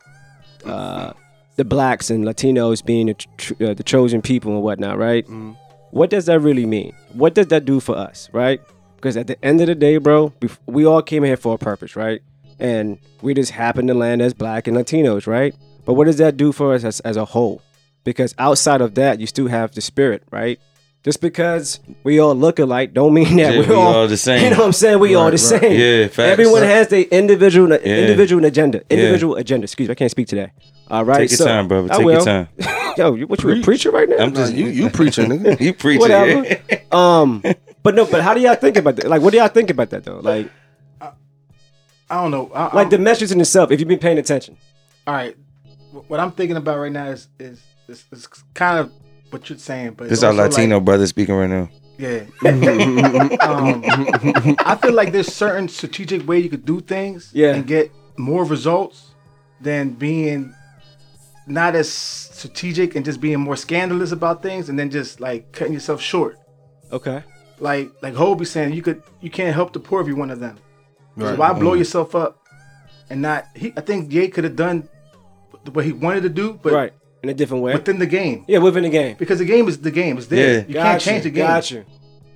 Speaker 3: uh, the blacks and Latinos being the, tr- uh, the chosen people and whatnot, right?
Speaker 2: Mhm.
Speaker 3: What does that really mean? What does that do for us, right? Because at the end of the day, bro, we all came here for a purpose, right? And we just happen to land as black and Latinos, right? But what does that do for us as, as a whole? Because outside of that, you still have the spirit, right? Just because we all look alike, don't mean that
Speaker 4: Yeah,
Speaker 3: we,
Speaker 4: we
Speaker 3: all,
Speaker 4: all the same.
Speaker 3: You know what I'm saying? We all
Speaker 2: Right,
Speaker 3: the
Speaker 2: right.
Speaker 3: same.
Speaker 4: Yeah, facts.
Speaker 3: Everyone has their individual
Speaker 4: Yeah.
Speaker 3: individual agenda. Individual agenda. Excuse me, I can't speak today. All right,
Speaker 4: Take your
Speaker 3: so-
Speaker 4: time, brother.
Speaker 3: I
Speaker 4: Take your time.
Speaker 3: Yo, you, what you a preacher right now?
Speaker 4: I'm just
Speaker 2: you you preaching, nigga.
Speaker 4: you preaching.
Speaker 3: Whatever.
Speaker 4: yeah.
Speaker 3: Um, but no, but how do y'all think about that? Like, what do y'all think about that though? Like,
Speaker 5: I don't know. I,
Speaker 3: like the
Speaker 5: I'm-
Speaker 3: message in itself. If you've been paying attention,
Speaker 5: all right. What I'm thinking about right now is is is, is kind of what you're saying, but
Speaker 4: This
Speaker 5: it's
Speaker 4: our
Speaker 5: also like-
Speaker 4: Latino brother speaking right now.
Speaker 5: Yeah. um, I feel like there's certain strategic way you could do things
Speaker 3: Yeah.
Speaker 5: and get more results than being not as strategic and just being more scandalous about things and then just like cutting yourself short.
Speaker 3: okay.
Speaker 5: Like like Ho be saying, you could you can't help the poor if you're one of them. So
Speaker 2: Right.
Speaker 5: why blow yourself up and not? He, I think Ye could have done what he wanted to do, but
Speaker 3: right, in a different way.
Speaker 5: within the game
Speaker 3: yeah, within the game.
Speaker 5: because the game is the game. It's there.
Speaker 4: Yeah.
Speaker 5: You can't change the game.
Speaker 3: Got you.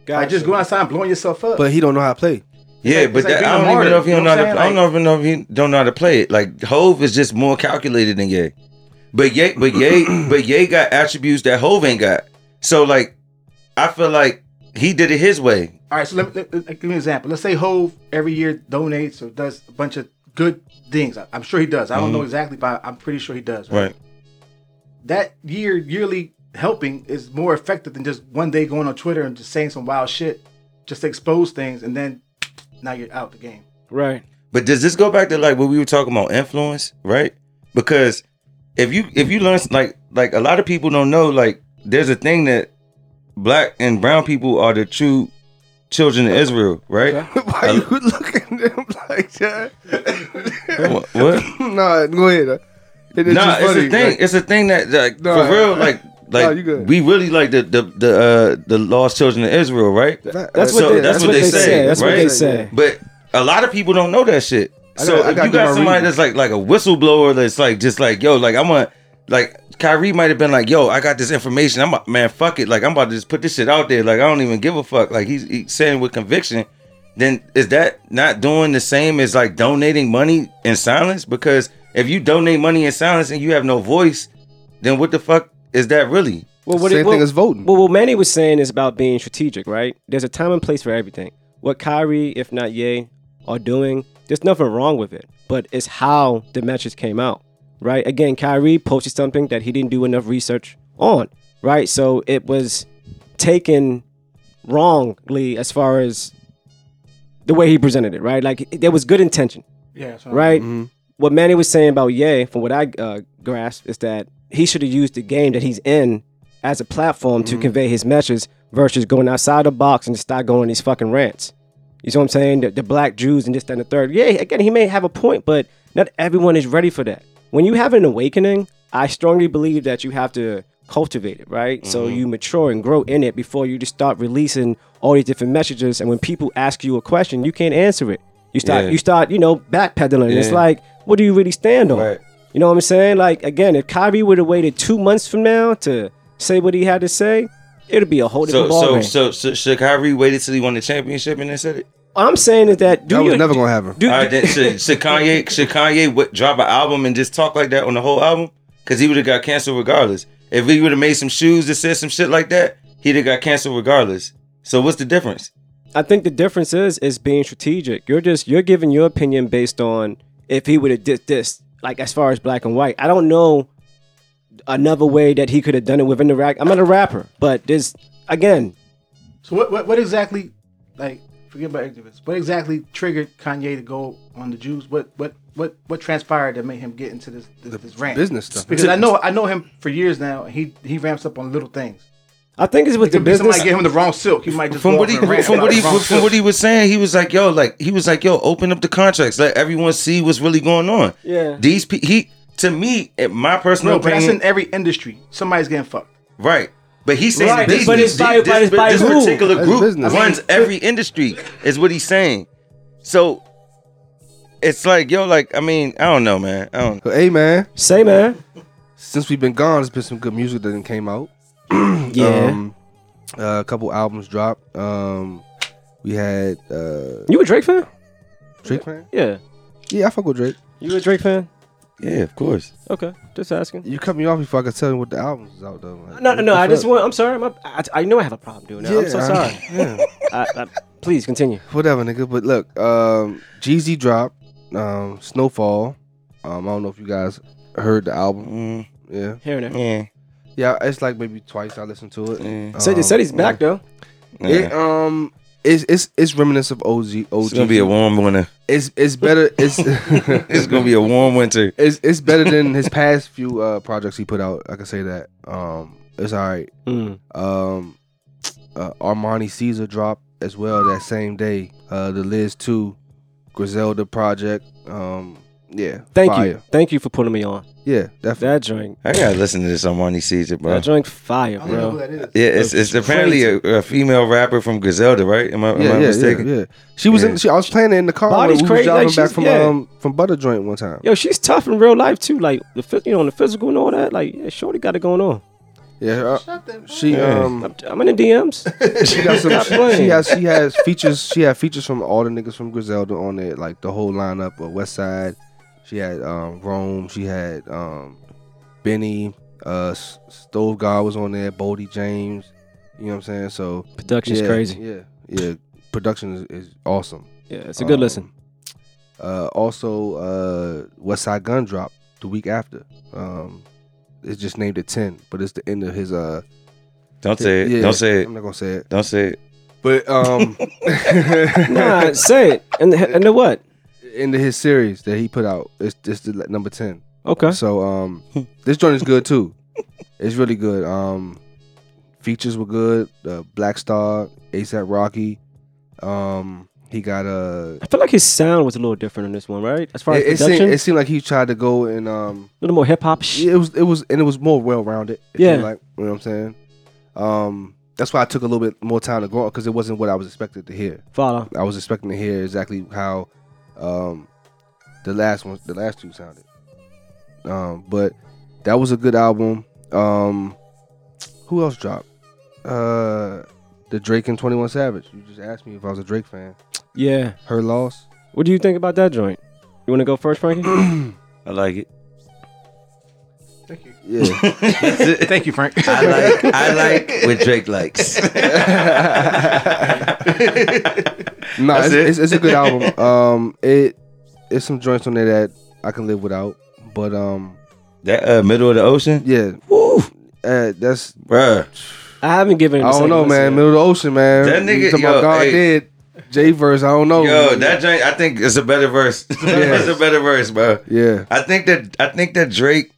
Speaker 3: Got
Speaker 5: Like just go outside and blowing yourself up.
Speaker 2: But he don't know how to play.
Speaker 4: Yeah,
Speaker 5: like-
Speaker 4: but
Speaker 5: it's like
Speaker 4: that,
Speaker 5: being
Speaker 4: don't even know if he
Speaker 5: you
Speaker 4: don't
Speaker 5: know
Speaker 4: know how to.
Speaker 5: I'm
Speaker 4: I don't even know if he don't know how to play it. Like Hove is just more calculated than Ye. But Ye, but Ye, but Ye got attributes that Hove ain't got. So like, I feel like he did it his way.
Speaker 5: All right, so let me, let, let- give me an example. Let's say Hove every year donates or does a bunch of good things. I- I'm sure he does. I don't know exactly, but I'm pretty sure he does.
Speaker 4: Mm-hmm. Right.
Speaker 5: That year, yearly helping is more effective than just one day going on Twitter and just saying some wild shit, just to expose things, and then now you're out the game.
Speaker 3: Right.
Speaker 4: But does this go back to like what we were talking about influence, right? Because if you if you learn like like a lot of people don't know like there's a thing that black and brown people are the true children of Israel, right?
Speaker 2: Why you looking at him like that?
Speaker 4: What? what?
Speaker 2: nah, go ahead. Uh. It is
Speaker 4: Nah,
Speaker 2: just
Speaker 4: it's
Speaker 2: funny.
Speaker 4: a thing.
Speaker 2: like-
Speaker 4: it's a thing that like
Speaker 2: Nah.
Speaker 4: for real, like like
Speaker 2: you good.
Speaker 4: we really like the the the uh the lost children of Israel, right?
Speaker 3: That's
Speaker 4: So
Speaker 3: what they,
Speaker 4: that's
Speaker 3: that's
Speaker 4: what
Speaker 3: what
Speaker 4: they
Speaker 3: they
Speaker 4: say,
Speaker 3: say. That's what they say.
Speaker 4: But a lot of people don't know that shit.
Speaker 2: I
Speaker 4: So
Speaker 2: gotta- I
Speaker 4: if
Speaker 2: gotta
Speaker 4: you got somebody
Speaker 2: reading.
Speaker 4: that's like like a whistleblower that's like just like yo, like I want like Kyrie might have been like, yo, I got this information. I'm a- man, fuck it. Like I'm about to just put this shit out there. Like I don't even give a fuck. Like he's, he's saying with conviction. Then is that not doing the same as like donating money in silence? Because if you donate money in silence and you have no voice, then what the fuck is that really?
Speaker 3: Well,
Speaker 2: Same thing
Speaker 3: well,
Speaker 2: as voting.
Speaker 3: Well, what Manny was saying is about being strategic, right? There's a time and place for everything. What Kyrie, if not Ye, are doing, there's nothing wrong with it. But it's how the message came out, right? Again, Kyrie posted something that he didn't do enough research on, right? So it was taken wrongly as far as the way he presented it, right? Like there was good intention,
Speaker 5: Yeah, so
Speaker 3: right?
Speaker 2: Mhm.
Speaker 3: What Manny was saying about Ye, from what I uh, grasp, is that he should have used the game that he's in as a platform to convey his message versus going outside the box and just start going these fucking rants. You see what I'm saying? The, the black Jews and this, that, and the third. Yeah, again, he may have a point, but not everyone is ready for that. When you have an awakening, I strongly believe that you have to cultivate it, right? So you mature and grow in it before you just start releasing all these different messages. And when people ask you a question, you can't answer it. You start,
Speaker 4: Yeah.
Speaker 3: you start, you know, backpedaling. It's like, what do you really stand on?
Speaker 4: Right.
Speaker 3: You know what I'm saying? Like again, if Kyrie would have waited two months from now to say what he had to say, it'd be a whole different
Speaker 4: So so,
Speaker 3: ballgame.
Speaker 4: so so should Kyrie waited till he won the championship and then said it?
Speaker 3: All I'm saying is that do
Speaker 2: That was
Speaker 3: you
Speaker 2: never gonna happen.
Speaker 3: do,
Speaker 4: All right, then should, should Kanye should Kanye what, drop an album and just talk like that on the whole album? Because he would have got canceled regardless. If he would have made some shoes that said some shit like that, he'd have got canceled regardless. So what's the difference?
Speaker 3: I think the difference is is being strategic. You're just you're giving your opinion based on if he would have did this, like as far as black and white. I don't know another way that he could have done it within the rack. I'm not a rapper, but there's again,
Speaker 5: So what, what what exactly like forget about activists. What exactly triggered Kanye to go on the Jews? What what what what transpired that made him get into this this, this rant?
Speaker 2: business stuff.
Speaker 5: Because I know I know him for years now. and He he ramps up on little things.
Speaker 3: I think it's with the business.
Speaker 5: somebody gave him the wrong silk. He might just
Speaker 4: From what he
Speaker 5: and
Speaker 4: from what he
Speaker 5: the wrong
Speaker 4: from what he was saying, he was like, yo, like he was like, yo, open up the contracts, let everyone see what's really going on.
Speaker 3: Yeah.
Speaker 4: These pe- he to me, in my personal
Speaker 5: No, but that's
Speaker 4: opinion,
Speaker 5: in every industry. Somebody's getting fucked.
Speaker 4: right. But he's saying
Speaker 3: Right,
Speaker 4: this,
Speaker 3: but it's by-
Speaker 4: this,
Speaker 3: but it's by
Speaker 4: this
Speaker 3: who?
Speaker 4: particular group
Speaker 2: business.
Speaker 4: runs every industry, is what he's saying. So it's like, yo, like, I mean, I don't know, man. I don't
Speaker 2: But, hey man,
Speaker 3: Say, man.
Speaker 2: since we've been gone, there's been some good music that came out.
Speaker 3: Yeah.
Speaker 2: Um, uh, a couple albums dropped. Um, we had uh,
Speaker 3: you a Drake fan?
Speaker 2: Drake fan.
Speaker 3: Yeah.
Speaker 2: Yeah, I fuck with Drake.
Speaker 3: You a Drake fan?
Speaker 4: Yeah, of course.
Speaker 3: Okay, just asking.
Speaker 2: You cut me off before I could tell you what the albums is out though. Like,
Speaker 3: No, no, no. I just
Speaker 2: fuck?
Speaker 3: want. I'm sorry. My, I, I know I have a problem doing that. I'm so
Speaker 2: I-
Speaker 3: sorry.
Speaker 2: yeah.
Speaker 3: I, I, please continue.
Speaker 2: Whatever, nigga. But look, um, Jeezy dropped um, SnoFall. Um, I don't know if you guys heard the album.
Speaker 4: Mm,
Speaker 2: Yeah,
Speaker 3: Here and there.
Speaker 4: yeah,
Speaker 2: yeah. It's like maybe twice I listened to it.
Speaker 4: yeah.
Speaker 3: Said, said he's
Speaker 2: Um,
Speaker 3: back though.
Speaker 4: yeah.
Speaker 2: It um, it's it's it's reminiscent of OG. OG.
Speaker 4: it's gonna be a warm winter.
Speaker 2: It's it's better. It's
Speaker 4: It's gonna be a warm winter.
Speaker 2: it's it's better than his past few uh projects he put out. I can say that. Um, it's all right.
Speaker 3: Mm.
Speaker 2: Um, uh, Armani Caesar dropped as well that same day. Uh, the Liz Two, Griselda project. Um, yeah.
Speaker 3: Thank
Speaker 2: fire.
Speaker 3: you. Thank you for putting me on.
Speaker 2: Yeah, definitely.
Speaker 3: That joint.
Speaker 4: I gotta listen to this Armani Caesar, bro.
Speaker 3: That joint fire,
Speaker 5: I don't know who
Speaker 3: bro.
Speaker 5: that is.
Speaker 4: Yeah, it's it's apparently a, a female rapper from Griselda, right? Am I, am
Speaker 2: yeah,
Speaker 4: I
Speaker 2: yeah, yeah,
Speaker 4: mistaken?
Speaker 2: yeah. She was
Speaker 4: Yeah.
Speaker 2: in. She, I was playing it in the car.
Speaker 3: Body's
Speaker 2: when we was
Speaker 3: crazy, like,
Speaker 2: driving back from
Speaker 3: yeah.
Speaker 2: um from Butter Joint one time.
Speaker 3: Yo, she's tough in real life too. Like the you know, in the physical and all that. Like, yeah, Shorty got it going on.
Speaker 2: Yeah, uh,
Speaker 5: Shut that
Speaker 2: she um
Speaker 3: I'm, I'm in the DMs.
Speaker 2: she got some. She, she has she has features. She had features from all the niggas from Griselda on it, like the whole lineup of Westside. She had um Rome. She had um Benny. Uh, Stove God was on there. Boldy James. You know what I'm saying? So
Speaker 3: Production's
Speaker 2: yeah,
Speaker 3: crazy.
Speaker 2: Yeah, yeah. Production is, is awesome.
Speaker 3: Yeah, it's a good
Speaker 2: Um,
Speaker 3: listen.
Speaker 2: Uh, also, uh, Westside Gunn drop the week after. Um, it's just named it ten, but it's the end of his. Uh,
Speaker 4: Don't say it.
Speaker 2: yeah,
Speaker 4: Don't say it.
Speaker 2: I'm not gonna say it,
Speaker 4: Don't say it.
Speaker 2: but um,
Speaker 3: Nah, say it. And the, and the what?
Speaker 2: Into his series that he put out, it's it's the number ten.
Speaker 3: Okay.
Speaker 2: So um, this joint is good too. It's really good. Um, features were good. Uh, Black Star, ASAP Rocky. Um, he got a.
Speaker 3: I feel like his sound was a little different on this one, right? As far as
Speaker 2: It, it, seemed, it seemed like he tried to go and um,
Speaker 3: a little more hip hop. Sh-
Speaker 2: it was it was and it was more well rounded.
Speaker 3: Yeah.
Speaker 2: like you know what I'm saying. Um, that's why I took a little bit more time to grow up because it wasn't what I was expected to hear.
Speaker 3: Follow.
Speaker 2: I was expecting to hear exactly how um, the last one, the last two sounded. Um, but that was a good album. Um, who else dropped? Uh, the Drake and Twenty One Savage. You just asked me if I was a Drake fan.
Speaker 3: Yeah.
Speaker 2: Her loss.
Speaker 3: What do you think about that joint? You want to go first, Frankie?
Speaker 4: I like it.
Speaker 5: Thank you.
Speaker 2: Yeah.
Speaker 5: Thank you, Frank.
Speaker 4: I like I like what Drake likes.
Speaker 2: no, it's,
Speaker 4: it.
Speaker 2: it's, it's a good album. Um, it it's some joints on there that I can live without. But um,
Speaker 4: that uh, middle of the ocean,
Speaker 2: yeah,
Speaker 3: Woo.
Speaker 2: uh, that's
Speaker 4: bruh.
Speaker 3: I haven't given. it a
Speaker 2: I don't know,
Speaker 3: listen
Speaker 2: man.
Speaker 3: yet.
Speaker 2: Middle of the ocean, man.
Speaker 4: That nigga-
Speaker 2: You
Speaker 4: yo,
Speaker 2: about God
Speaker 4: hey.
Speaker 2: did J verse. I don't know.
Speaker 4: Yo, that joint, I think it's a better verse. it's a better verse, bro.
Speaker 2: yeah.
Speaker 4: I think that I think that Drake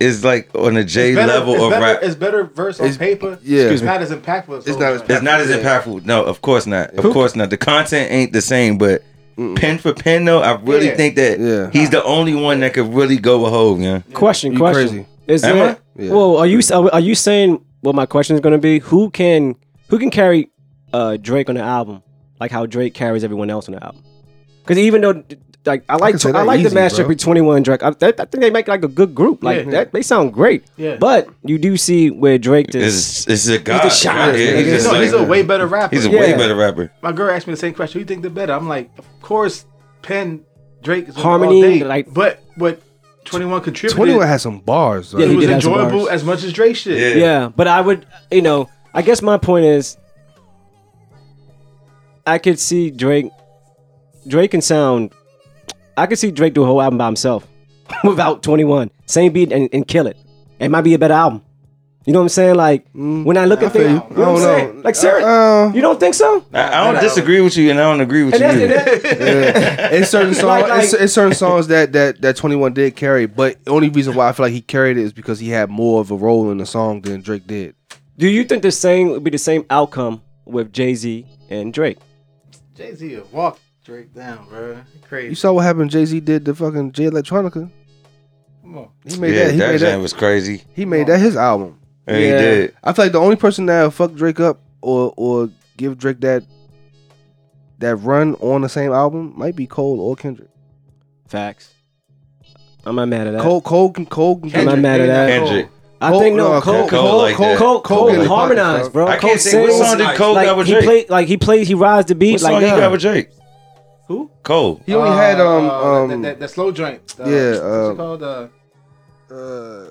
Speaker 4: is like on a J
Speaker 5: It's better-
Speaker 4: level
Speaker 5: it's
Speaker 4: of
Speaker 5: better,
Speaker 4: rap.
Speaker 5: It's better verse on
Speaker 2: It's-
Speaker 5: paper.
Speaker 2: yeah.
Speaker 5: It's not as impactful. As
Speaker 2: It's not as
Speaker 4: It's not as
Speaker 2: Yeah.
Speaker 4: impactful. No, of course not. Of
Speaker 3: Who-
Speaker 4: course not. The content ain't the same, but
Speaker 2: Mm-mm.
Speaker 4: pen for pen though, I really
Speaker 5: Yeah.
Speaker 4: think that
Speaker 2: Yeah.
Speaker 4: he's the only one that could really go with Hove, yeah.
Speaker 3: Question.
Speaker 2: You
Speaker 3: question.
Speaker 2: crazy.
Speaker 3: Is
Speaker 4: Am
Speaker 3: there?
Speaker 2: Yeah.
Speaker 3: Well, are you are you saying what my question is going to be? Who can who can carry uh, Drake on the album like how Drake carries everyone else on the album? Because even though like I like
Speaker 2: can say
Speaker 3: I,
Speaker 2: that
Speaker 3: like the
Speaker 2: easy,
Speaker 3: matchup
Speaker 2: bro.
Speaker 3: between Twenty One Drake. I, that, I think they make like a good group. Like
Speaker 5: Yeah.
Speaker 3: that, they sound great.
Speaker 5: Yeah.
Speaker 3: But you do see where Drake is.
Speaker 4: It's, it's a god.
Speaker 3: the shot,
Speaker 4: Yeah,
Speaker 3: nigga.
Speaker 4: he's, just
Speaker 5: no, he's a way better rapper.
Speaker 4: he's a
Speaker 3: Yeah.
Speaker 4: way better rapper.
Speaker 5: My girl asked me the same question. Who you think the better? I'm like, of course, Penn, Drake is
Speaker 3: Harmony,
Speaker 5: all day.
Speaker 3: like-
Speaker 5: but what 21 contributed.
Speaker 2: Twenty one had some bars.
Speaker 3: Yeah,
Speaker 2: Like,
Speaker 5: it
Speaker 3: he
Speaker 5: was
Speaker 3: did
Speaker 5: enjoyable as much as Drake shit.
Speaker 4: Yeah.
Speaker 3: Yeah, but I would, you know, I guess my point is, I could see Drake. Drake can sound. I could see Drake do a whole album by himself, without Twenty One, same beat and, and kill it. It might be a better album. You know what I'm saying? Like
Speaker 2: Mm,
Speaker 3: when I look
Speaker 2: I
Speaker 3: at
Speaker 2: feel
Speaker 3: things,
Speaker 2: you.
Speaker 3: you know what I'm
Speaker 2: don't
Speaker 3: saying? Like Sarah,
Speaker 2: Uh,
Speaker 3: you don't think so?
Speaker 4: I, I don't disagree with you, and I don't agree with
Speaker 3: And
Speaker 4: you.
Speaker 3: that's,
Speaker 4: either.
Speaker 2: yeah. It's certain songs.
Speaker 3: Like- like-
Speaker 2: it's, it's certain songs that that that Twenty One did carry, but the only reason why I feel like he carried it is because he had more of a role in the song than Drake did.
Speaker 3: do you think the same would be the same outcome with Jay Z and Drake?
Speaker 5: Jay Z walk Drake down, bro. Crazy.
Speaker 2: You saw what happened. Jay Z did the fucking Jay Electronica.
Speaker 5: Come on.
Speaker 2: He made
Speaker 4: yeah,
Speaker 2: that. He
Speaker 4: that
Speaker 2: made that.
Speaker 4: was crazy.
Speaker 2: He made that his album.
Speaker 4: Yeah,
Speaker 3: Yeah.
Speaker 4: he did.
Speaker 2: I feel like the only person that fuck Drake up or or give Drake that that run on the same album might be Cole or Kendrick.
Speaker 3: Facts. I'm not mad at that.
Speaker 2: Cole, Cole, can Cole, can
Speaker 3: I'm not mad at that.
Speaker 4: Kendrick.
Speaker 3: I
Speaker 2: Cole-
Speaker 3: think no,
Speaker 2: no,
Speaker 3: Cole,
Speaker 4: Cole
Speaker 3: Cole,
Speaker 4: like
Speaker 3: Cole. Cole,
Speaker 2: Cole
Speaker 3: Cole, harmonized, bro.
Speaker 4: I can't think what
Speaker 3: sings
Speaker 4: song did Cole
Speaker 3: like
Speaker 4: got with
Speaker 3: he
Speaker 4: Drake.
Speaker 3: played, like he played, he rides the beat
Speaker 4: What
Speaker 3: like
Speaker 4: song he
Speaker 3: nah.
Speaker 4: got with Drake?
Speaker 3: Who?
Speaker 4: Cole.
Speaker 2: He only had um
Speaker 5: Uh,
Speaker 2: um
Speaker 5: that, that, that slow joint. Uh,
Speaker 2: yeah,
Speaker 5: what's
Speaker 2: um,
Speaker 5: it called? Uh,
Speaker 2: uh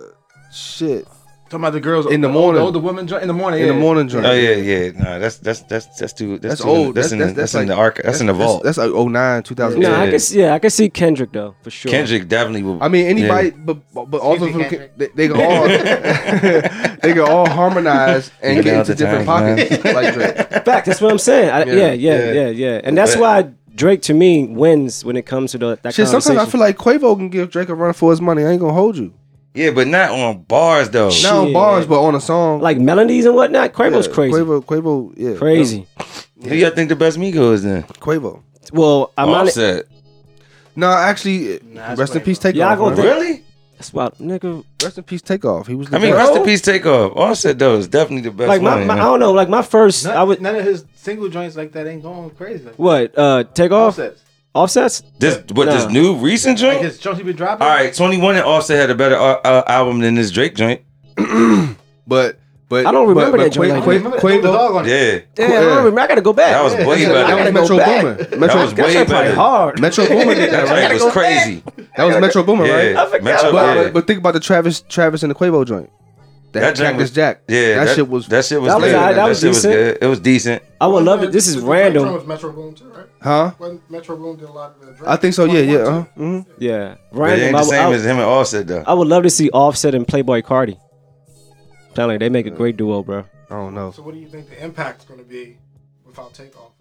Speaker 2: shit
Speaker 5: talking about the girls
Speaker 2: In the
Speaker 5: the
Speaker 2: morning.
Speaker 5: older, older women joint in the morning.
Speaker 2: in the morning joint.
Speaker 4: Oh yeah, yeah. Nah, that's that's that's that's too. That's,
Speaker 2: That's
Speaker 4: too,
Speaker 2: old.
Speaker 4: That's,
Speaker 2: That's-
Speaker 4: in
Speaker 2: that's-
Speaker 4: the, that's,
Speaker 2: that's
Speaker 4: in the arc. That's, in the vault.
Speaker 2: That's, that's like 09, 2000.
Speaker 3: No,
Speaker 4: Yeah.
Speaker 3: I can see, yeah, I can see Kendrick though for sure.
Speaker 4: Kendrick definitely will.
Speaker 2: I mean anybody, but but but all of them can, they, they can all they can all harmonize and
Speaker 4: You
Speaker 2: get into different
Speaker 4: times,
Speaker 2: pockets
Speaker 4: man.
Speaker 2: like Drake.
Speaker 3: Fact, that's what I'm saying. I,
Speaker 2: Yeah,
Speaker 3: yeah, yeah,
Speaker 4: yeah.
Speaker 3: yeah, yeah, and that's
Speaker 4: But-
Speaker 3: why Drake to me wins when it comes to the, that
Speaker 2: Shit, sometimes. I feel like Quavo can give Drake a run for his money. I ain't gonna hold you.
Speaker 4: yeah, but not on bars though.
Speaker 3: Shit.
Speaker 2: Not on bars, but on a song.
Speaker 3: like melodies and whatnot. Quavo's
Speaker 2: Yeah,
Speaker 3: crazy,
Speaker 2: Quavo, Quavo, yeah,
Speaker 3: crazy.
Speaker 4: Who y'all think the best Migo is then?
Speaker 2: Quavo.
Speaker 3: Well, I'm on it.
Speaker 4: Offset.
Speaker 2: No, actually,
Speaker 5: Nah, it's
Speaker 2: rest in peace, take
Speaker 3: Yeah, I
Speaker 2: off.
Speaker 3: go
Speaker 2: man.
Speaker 3: think-
Speaker 4: Really?
Speaker 3: That's why, nigga.
Speaker 2: Rest in peace, Takeoff. He was. The
Speaker 4: I mean,
Speaker 2: best.
Speaker 4: rest in peace, take off. Offset though is definitely the best
Speaker 3: Like my,
Speaker 4: one.
Speaker 3: my, I don't know. Like my first,
Speaker 5: None,
Speaker 3: I would
Speaker 5: none of his single joints like that ain't going crazy. Like
Speaker 3: what? Uh, Takeoff
Speaker 5: Offsets.
Speaker 3: offsets.
Speaker 4: This what this new recent
Speaker 5: Like
Speaker 4: joint?
Speaker 5: his joints he been dropping.
Speaker 4: All right, Twenty One and Offset had a better uh, uh, album than this Drake joint.
Speaker 2: but but
Speaker 3: I don't remember
Speaker 2: but,
Speaker 3: that joint
Speaker 2: Qua-
Speaker 3: like
Speaker 2: Qua-
Speaker 5: I remember Quavo, the
Speaker 2: Quavo,
Speaker 5: dog on.
Speaker 4: Yeah,
Speaker 3: Damn,
Speaker 2: Yeah.
Speaker 3: I, don't remember. I gotta go back.
Speaker 4: that was
Speaker 5: Yeah,
Speaker 4: way
Speaker 5: yeah,
Speaker 2: that
Speaker 4: better.
Speaker 2: was
Speaker 3: gotta go
Speaker 2: Metro
Speaker 3: back.
Speaker 2: Boomin.
Speaker 4: That was way
Speaker 3: shit probably
Speaker 4: better.
Speaker 3: hard.
Speaker 2: Metro Boomin did that,
Speaker 4: That
Speaker 2: right?
Speaker 4: joint was
Speaker 3: go back.
Speaker 4: crazy.
Speaker 2: That was Metro Boomin, right?
Speaker 4: Yeah,
Speaker 3: I forgot
Speaker 4: Metro,
Speaker 2: But,
Speaker 4: yeah.
Speaker 2: but, but think about the Travis Travis and the Quavo joint. That,
Speaker 4: That joint was-
Speaker 2: Jack.
Speaker 4: Yeah,
Speaker 2: that, shit was.
Speaker 4: that shit was
Speaker 3: That was
Speaker 4: good.
Speaker 3: alright, that
Speaker 4: that
Speaker 3: was
Speaker 4: shit was
Speaker 3: decent.
Speaker 4: good. It was decent.
Speaker 3: I would love it. This is
Speaker 6: The Drake joint
Speaker 3: random.
Speaker 6: was Metro Boom too, right?
Speaker 2: Huh?
Speaker 6: Wasn't Metro Boom did a lot of the
Speaker 2: I think so. Yeah, yeah.
Speaker 6: 21
Speaker 2: Uh,
Speaker 6: too?
Speaker 2: hmm
Speaker 3: Yeah,
Speaker 4: But it
Speaker 3: random.
Speaker 4: ain't the same
Speaker 3: I,
Speaker 4: as him and Offset though.
Speaker 3: I would love to see Offset and Playboi Carti. Telling you, they make a great duo, bro.
Speaker 2: I don't know.
Speaker 6: So what do you think the impact's going to be without Takeoff?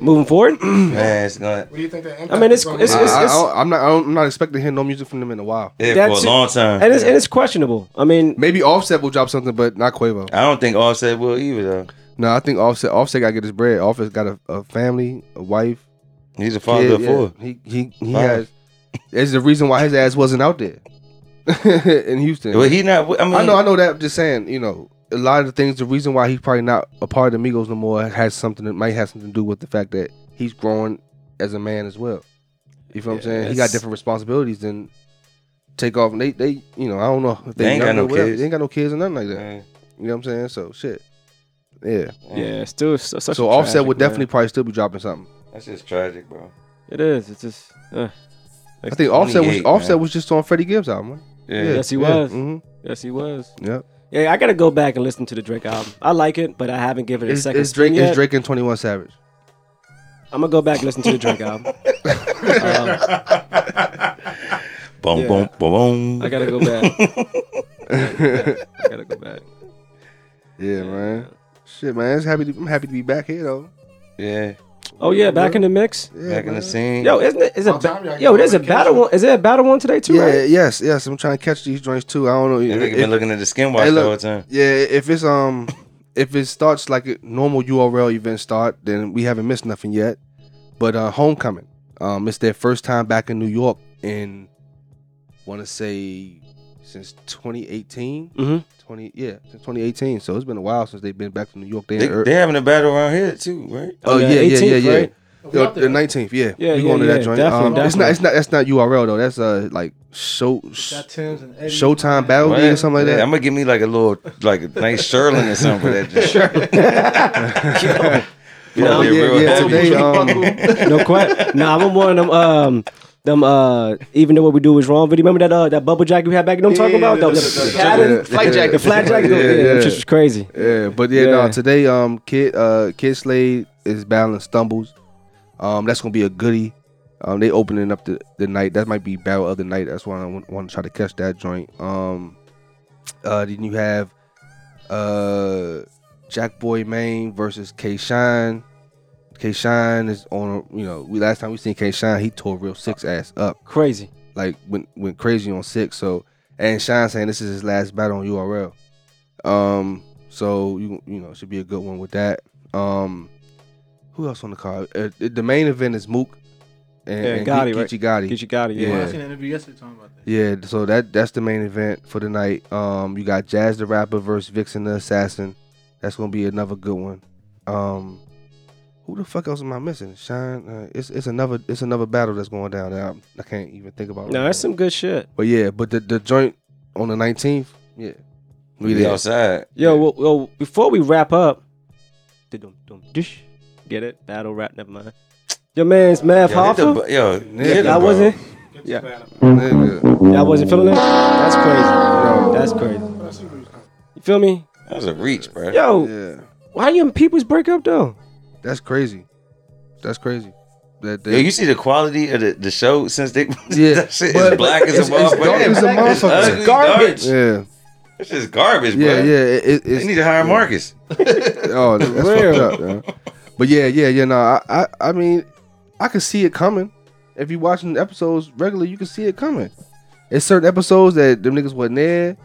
Speaker 3: Moving forward,
Speaker 4: Man, it's gonna
Speaker 6: What do you think the impact?
Speaker 3: I mean, it's-
Speaker 6: is gonna
Speaker 3: it's-
Speaker 2: I,
Speaker 3: it's-
Speaker 2: I, I'm not. I'm not expecting to hear no music from them in a while.
Speaker 4: yeah, for a long time.
Speaker 3: and it's, and it's questionable. I mean,
Speaker 2: Maybe Offset will drop something, but not Quavo.
Speaker 4: I don't think Offset will either though.
Speaker 2: No, I think Offset. Offset got to get his bread. Offset got a, a family, a wife.
Speaker 4: He's a father
Speaker 2: kid,
Speaker 4: of
Speaker 2: yeah.
Speaker 4: four.
Speaker 2: He he he
Speaker 4: Five.
Speaker 2: has. It's the reason why his ass wasn't out there in Houston.
Speaker 4: Well, he not. I mean,
Speaker 2: I know, I know that. I'm just saying, you know, a lot of the things. The reason why he's probably not a part of the Migos no more has something that might have something to do with the fact that he's growing as a man as well. You feel what I'm saying? He got different responsibilities than Takeoff. And they, they, you know, I don't know if
Speaker 4: They ain't got no
Speaker 2: or whatever.
Speaker 4: kids.
Speaker 2: They ain't got no kids or nothing like that.
Speaker 4: Man,
Speaker 2: You know what I'm saying? So shit. Yeah.
Speaker 3: yeah, still so, such
Speaker 2: So
Speaker 3: a
Speaker 2: Offset
Speaker 3: tragic,
Speaker 2: would
Speaker 3: man.
Speaker 2: definitely probably still be dropping something.
Speaker 4: that's just tragic, bro.
Speaker 3: It is. It's just. Uh,
Speaker 2: I think Offset was
Speaker 4: 28,
Speaker 2: Offset was just on Freddie Gibbs album. Right?
Speaker 4: Yeah.
Speaker 3: Yes, he was.
Speaker 2: hmm
Speaker 3: yes, he was.
Speaker 2: Yep.
Speaker 3: Yeah, I gotta go back and listen to the Drake album. I like it, but I haven't given it a
Speaker 2: It's,
Speaker 3: second
Speaker 2: it's Drake.
Speaker 3: spin yet.
Speaker 2: It's Drake and Twenty One Savage.
Speaker 3: I'm gonna go back and listen to the Drake album. Um,
Speaker 4: Boom,
Speaker 3: Yeah.
Speaker 4: boom, boom, boom.
Speaker 3: I gotta go back. I gotta go back.
Speaker 2: Yeah, man. Shit, man. It's happy. To, I'm happy to be back here though.
Speaker 4: Yeah,
Speaker 3: Oh yeah, back in the mix.
Speaker 2: Yeah,
Speaker 4: back in
Speaker 2: man.
Speaker 4: the scene.
Speaker 3: Yo, isn't it? Is it
Speaker 6: About time y'all
Speaker 3: yo,
Speaker 6: get
Speaker 3: there's a
Speaker 6: on
Speaker 3: battle
Speaker 6: vacation.
Speaker 3: one. Is there a battle one today too?
Speaker 2: Yeah,
Speaker 3: Right?
Speaker 2: yes, yes. I'm trying to catch these joints too. I don't know.
Speaker 4: That nigga been looking at the skin watch
Speaker 2: Hey,
Speaker 4: the
Speaker 2: look.
Speaker 4: whole time.
Speaker 2: yeah, if it's um, if it starts like a normal URL event start, then we haven't missed nothing yet. But uh, homecoming, um, it's their first time back in New York in, want to say, since 2018.
Speaker 3: Mhm.
Speaker 2: 20 yeah, since 2018. So it's been a while since they've been back to New York. They,
Speaker 4: They,
Speaker 2: in Ur-
Speaker 4: having a battle around here too, right?
Speaker 2: oh
Speaker 3: On
Speaker 2: yeah,
Speaker 3: the
Speaker 2: yeah, yeah,
Speaker 3: 18th,
Speaker 2: yeah.
Speaker 3: right?
Speaker 5: We
Speaker 2: Yo, the nineteenth, yeah,
Speaker 3: Yeah,
Speaker 2: we
Speaker 3: yeah,
Speaker 2: going to
Speaker 3: yeah,
Speaker 2: that joint.
Speaker 3: definitely,
Speaker 2: um, It's not, it's not, that's not URL though. That's uh like show,
Speaker 5: and
Speaker 2: Showtime Battle League or something like that.
Speaker 4: I'm gonna give me like a little, like a nice Sherlin or something for that. joint. You know,
Speaker 2: Oh, yeah, yeah. Today, um,
Speaker 3: No question. Nah, I'm one of them. Um, them. Uh, even though what we do is wrong. Video. Remember that uh that bubble jacket we had back? What I'm talking
Speaker 5: Yeah,
Speaker 3: about?
Speaker 5: the-
Speaker 3: pattern,
Speaker 2: yeah,
Speaker 3: flight jacket, the flat jacket.
Speaker 2: Yeah,
Speaker 3: Yeah,
Speaker 2: yeah.
Speaker 3: just was crazy.
Speaker 2: Yeah, but yeah,
Speaker 3: Yeah.
Speaker 2: no. Today, um, Kid, uh, Kid Slade is battling Stumbles. Um, that's gonna be a goodie. Um, they opening up the, the night. That might be battle of the night. That's why I want, want to try to catch that joint. Um, uh, then you have uh, Jack Boy Main versus K Shine. K Shine is on. You know, we last time we seen K Shine, he tore real six ass up
Speaker 3: Crazy.
Speaker 2: like went went crazy on six. So and Shine saying this is his last battle on URL. Um, so you you know should be a good one with that. Um, who else on the card? Uh, the- the main event is Mook and,
Speaker 3: Yeah,
Speaker 2: and
Speaker 3: Gotti,
Speaker 2: Ge-
Speaker 3: right?
Speaker 2: Geechee Gotti.
Speaker 3: Get you got it.
Speaker 5: Yeah,
Speaker 3: Yeah.
Speaker 5: I seen an interview yesterday talking about that.
Speaker 2: Yeah, so that that's the main event for the night. Um, you got Jazz the Rapper versus Vixen the Assassin. That's gonna be another good one. Um, who the fuck else am I missing? Shine. Uh, it's it's another it's another battle that's going down there. I, I can't even think about.
Speaker 3: No,
Speaker 2: right
Speaker 3: that's
Speaker 2: now.
Speaker 3: some good shit.
Speaker 2: But yeah, but the the joint on the nineteenth. Yeah, we
Speaker 4: We
Speaker 2: there.
Speaker 4: outside.
Speaker 3: Yo, well, well, before we wrap up, get it? Battle rap, never mind. Your man's Mav
Speaker 4: Yo, hit the yo,
Speaker 2: Nigga,
Speaker 4: hit him,
Speaker 3: Y'all
Speaker 4: bro.
Speaker 3: wasn't?
Speaker 6: Get
Speaker 3: Yeah.
Speaker 6: this man up.
Speaker 2: Nigga.
Speaker 3: Wasn't feeling it? That's crazy.
Speaker 2: No.
Speaker 3: That's crazy.
Speaker 6: But I see where he's coming.
Speaker 3: You feel me?
Speaker 4: That was a reach, bro.
Speaker 3: Yo,
Speaker 2: Yeah,
Speaker 3: why you in people's break up though?
Speaker 2: That's crazy. That's crazy. That, that
Speaker 4: Yo, you see the quality of the, the show since they
Speaker 2: Yeah,
Speaker 4: that shit
Speaker 2: but-
Speaker 4: is black as
Speaker 2: it's-
Speaker 4: a
Speaker 2: it's
Speaker 4: motherfucker.
Speaker 2: dark as a
Speaker 4: It's
Speaker 2: motherfucker.
Speaker 4: ugly,
Speaker 3: It's garbage.
Speaker 4: dark.
Speaker 2: yeah,
Speaker 4: It's just garbage, bro.
Speaker 2: yeah, yeah. It, it,
Speaker 4: They need to hire Marcus.
Speaker 2: Oh, that's
Speaker 3: Real.
Speaker 2: fucked up, man. But yeah, yeah, yeah. No, I, I, I mean, I could see it coming. If you watching episodes regularly, you can see it coming. It's certain episodes that them niggas wasn't there.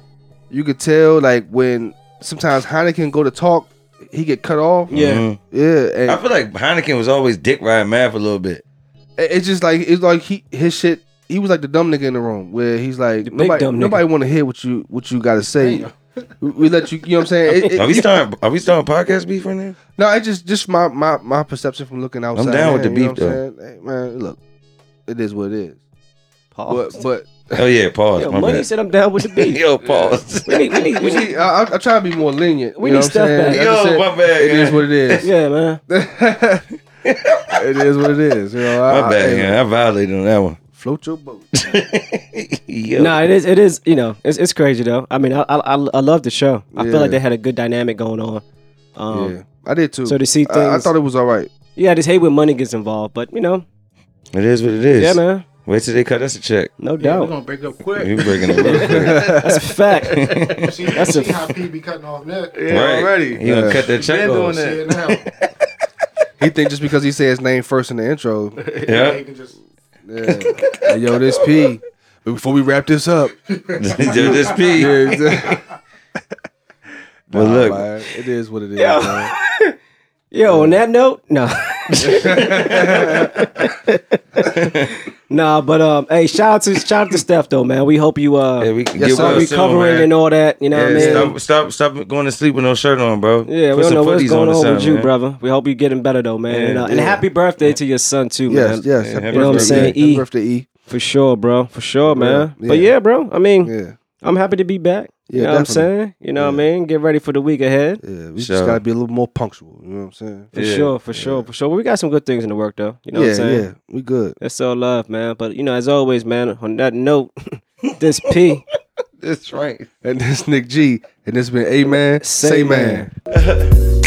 Speaker 2: You could tell, like when sometimes Heineken go to talk, he get cut off.
Speaker 3: Yeah.
Speaker 4: Mhm.
Speaker 2: yeah. And
Speaker 4: I feel like Heineken was always dick riding Mav a little bit.
Speaker 2: it's just like it's like he his shit. He was like the dumb nigga in the room where he's like
Speaker 3: The
Speaker 2: nobody nobody want to hear what you what you got to say. We, we let you. You know what I'm saying? It- it-
Speaker 4: Are we starting? Are we starting podcast beef right now?
Speaker 2: No, it's just just my my my perception from looking outside.
Speaker 4: I'm down with
Speaker 2: in,
Speaker 4: the
Speaker 2: you know
Speaker 4: beef,
Speaker 2: what I'm? Hey, man, look, it is what it is.
Speaker 3: Pause.
Speaker 2: But but
Speaker 4: Oh yeah, pause.
Speaker 3: Yo,
Speaker 4: my
Speaker 3: money
Speaker 4: bad.
Speaker 3: said I'm down with the beat.
Speaker 4: Yo, pause.
Speaker 3: we need, we need, we
Speaker 2: we
Speaker 3: need.
Speaker 2: need, I, I, I try to be more lenient.
Speaker 3: We
Speaker 2: you know
Speaker 3: need
Speaker 2: what
Speaker 3: stuff
Speaker 2: saying?
Speaker 3: back.
Speaker 2: I
Speaker 4: Yo,
Speaker 2: said,
Speaker 4: my bad.
Speaker 2: It is
Speaker 4: yeah.
Speaker 2: what it is.
Speaker 3: Yeah, man.
Speaker 2: it is what it is. You know, I,
Speaker 4: My bad,
Speaker 2: I,
Speaker 4: yeah. I violated on that one.
Speaker 2: Float your boat.
Speaker 4: Yo.
Speaker 3: Nah, it is. It is. You know, it's it's crazy though. I mean, I I, I I love the show. I feel like they had a good dynamic going on. Um,
Speaker 2: yeah, I did too.
Speaker 3: So to see
Speaker 2: I, I thought it was all right.
Speaker 3: yeah, I just hate when money gets involved, but you know,
Speaker 4: It is what it is.
Speaker 3: yeah, man,
Speaker 4: Wait till they cut us a check.
Speaker 3: no
Speaker 5: Yeah, we're gonna break up quick.
Speaker 4: We breaking it real quick.
Speaker 3: That's a fact.
Speaker 6: See,
Speaker 3: That's
Speaker 6: you
Speaker 3: a-
Speaker 6: see how P be cutting off Nick.
Speaker 2: Yeah,
Speaker 4: right.
Speaker 2: already.
Speaker 4: You gonna cut that check
Speaker 2: Been
Speaker 4: off.
Speaker 2: doing
Speaker 6: See
Speaker 2: that. He think just because he said his name first in the intro,
Speaker 6: Yeah.
Speaker 4: Yeah.
Speaker 6: He can just
Speaker 2: yeah. Hey, yo, this P. But before we wrap this up,
Speaker 4: this P.
Speaker 2: yeah, exactly.
Speaker 4: Well,
Speaker 2: Nah,
Speaker 4: look.
Speaker 2: man, it is what it is.
Speaker 3: Yo.
Speaker 2: man.
Speaker 3: On that note, no. nah, but um, hey, shout out to shout out to Steph though, man. We hope you uh
Speaker 4: Yeah, we can
Speaker 2: Yes,
Speaker 4: get well
Speaker 3: recovering
Speaker 4: man.
Speaker 3: and all that. You know what I mean?
Speaker 4: stop, stop, stop going to sleep with no shirt on, bro.
Speaker 3: Yeah,
Speaker 4: Put
Speaker 3: we don't know what's going
Speaker 4: or
Speaker 3: on with
Speaker 4: something,
Speaker 3: you,
Speaker 4: man.
Speaker 3: brother. We hope you're getting better though, man.
Speaker 4: Yeah,
Speaker 3: and, uh, and happy birthday to your son too,
Speaker 2: Yes,
Speaker 3: man.
Speaker 2: yes.
Speaker 4: Yeah,
Speaker 2: Happy
Speaker 4: happy You know what I'm
Speaker 2: birthday,
Speaker 3: saying?
Speaker 2: Happy
Speaker 3: E.
Speaker 2: birthday, E.
Speaker 3: For sure, bro. For sure, man.
Speaker 2: Yeah,
Speaker 3: But
Speaker 2: yeah.
Speaker 3: yeah, bro. I mean,
Speaker 2: Yeah,
Speaker 3: I'm happy to be back. You
Speaker 2: Yeah,
Speaker 3: know what I'm saying? You know what I mean? Get ready for the week ahead.
Speaker 2: yeah. We
Speaker 4: Sure.
Speaker 2: just gotta be a little more punctual. You know what I'm saying?
Speaker 3: For
Speaker 4: Yeah.
Speaker 3: sure, for sure, for sure. But we got some good things in the work though. You know what
Speaker 2: yeah,
Speaker 3: I'm saying?
Speaker 2: yeah. We good.
Speaker 3: That's all love, man. But you know, as always, man, on that note, this P.
Speaker 4: That's right.
Speaker 2: And this Nick G. And this been A Man.
Speaker 3: Say
Speaker 2: Say,
Speaker 3: man.
Speaker 2: man.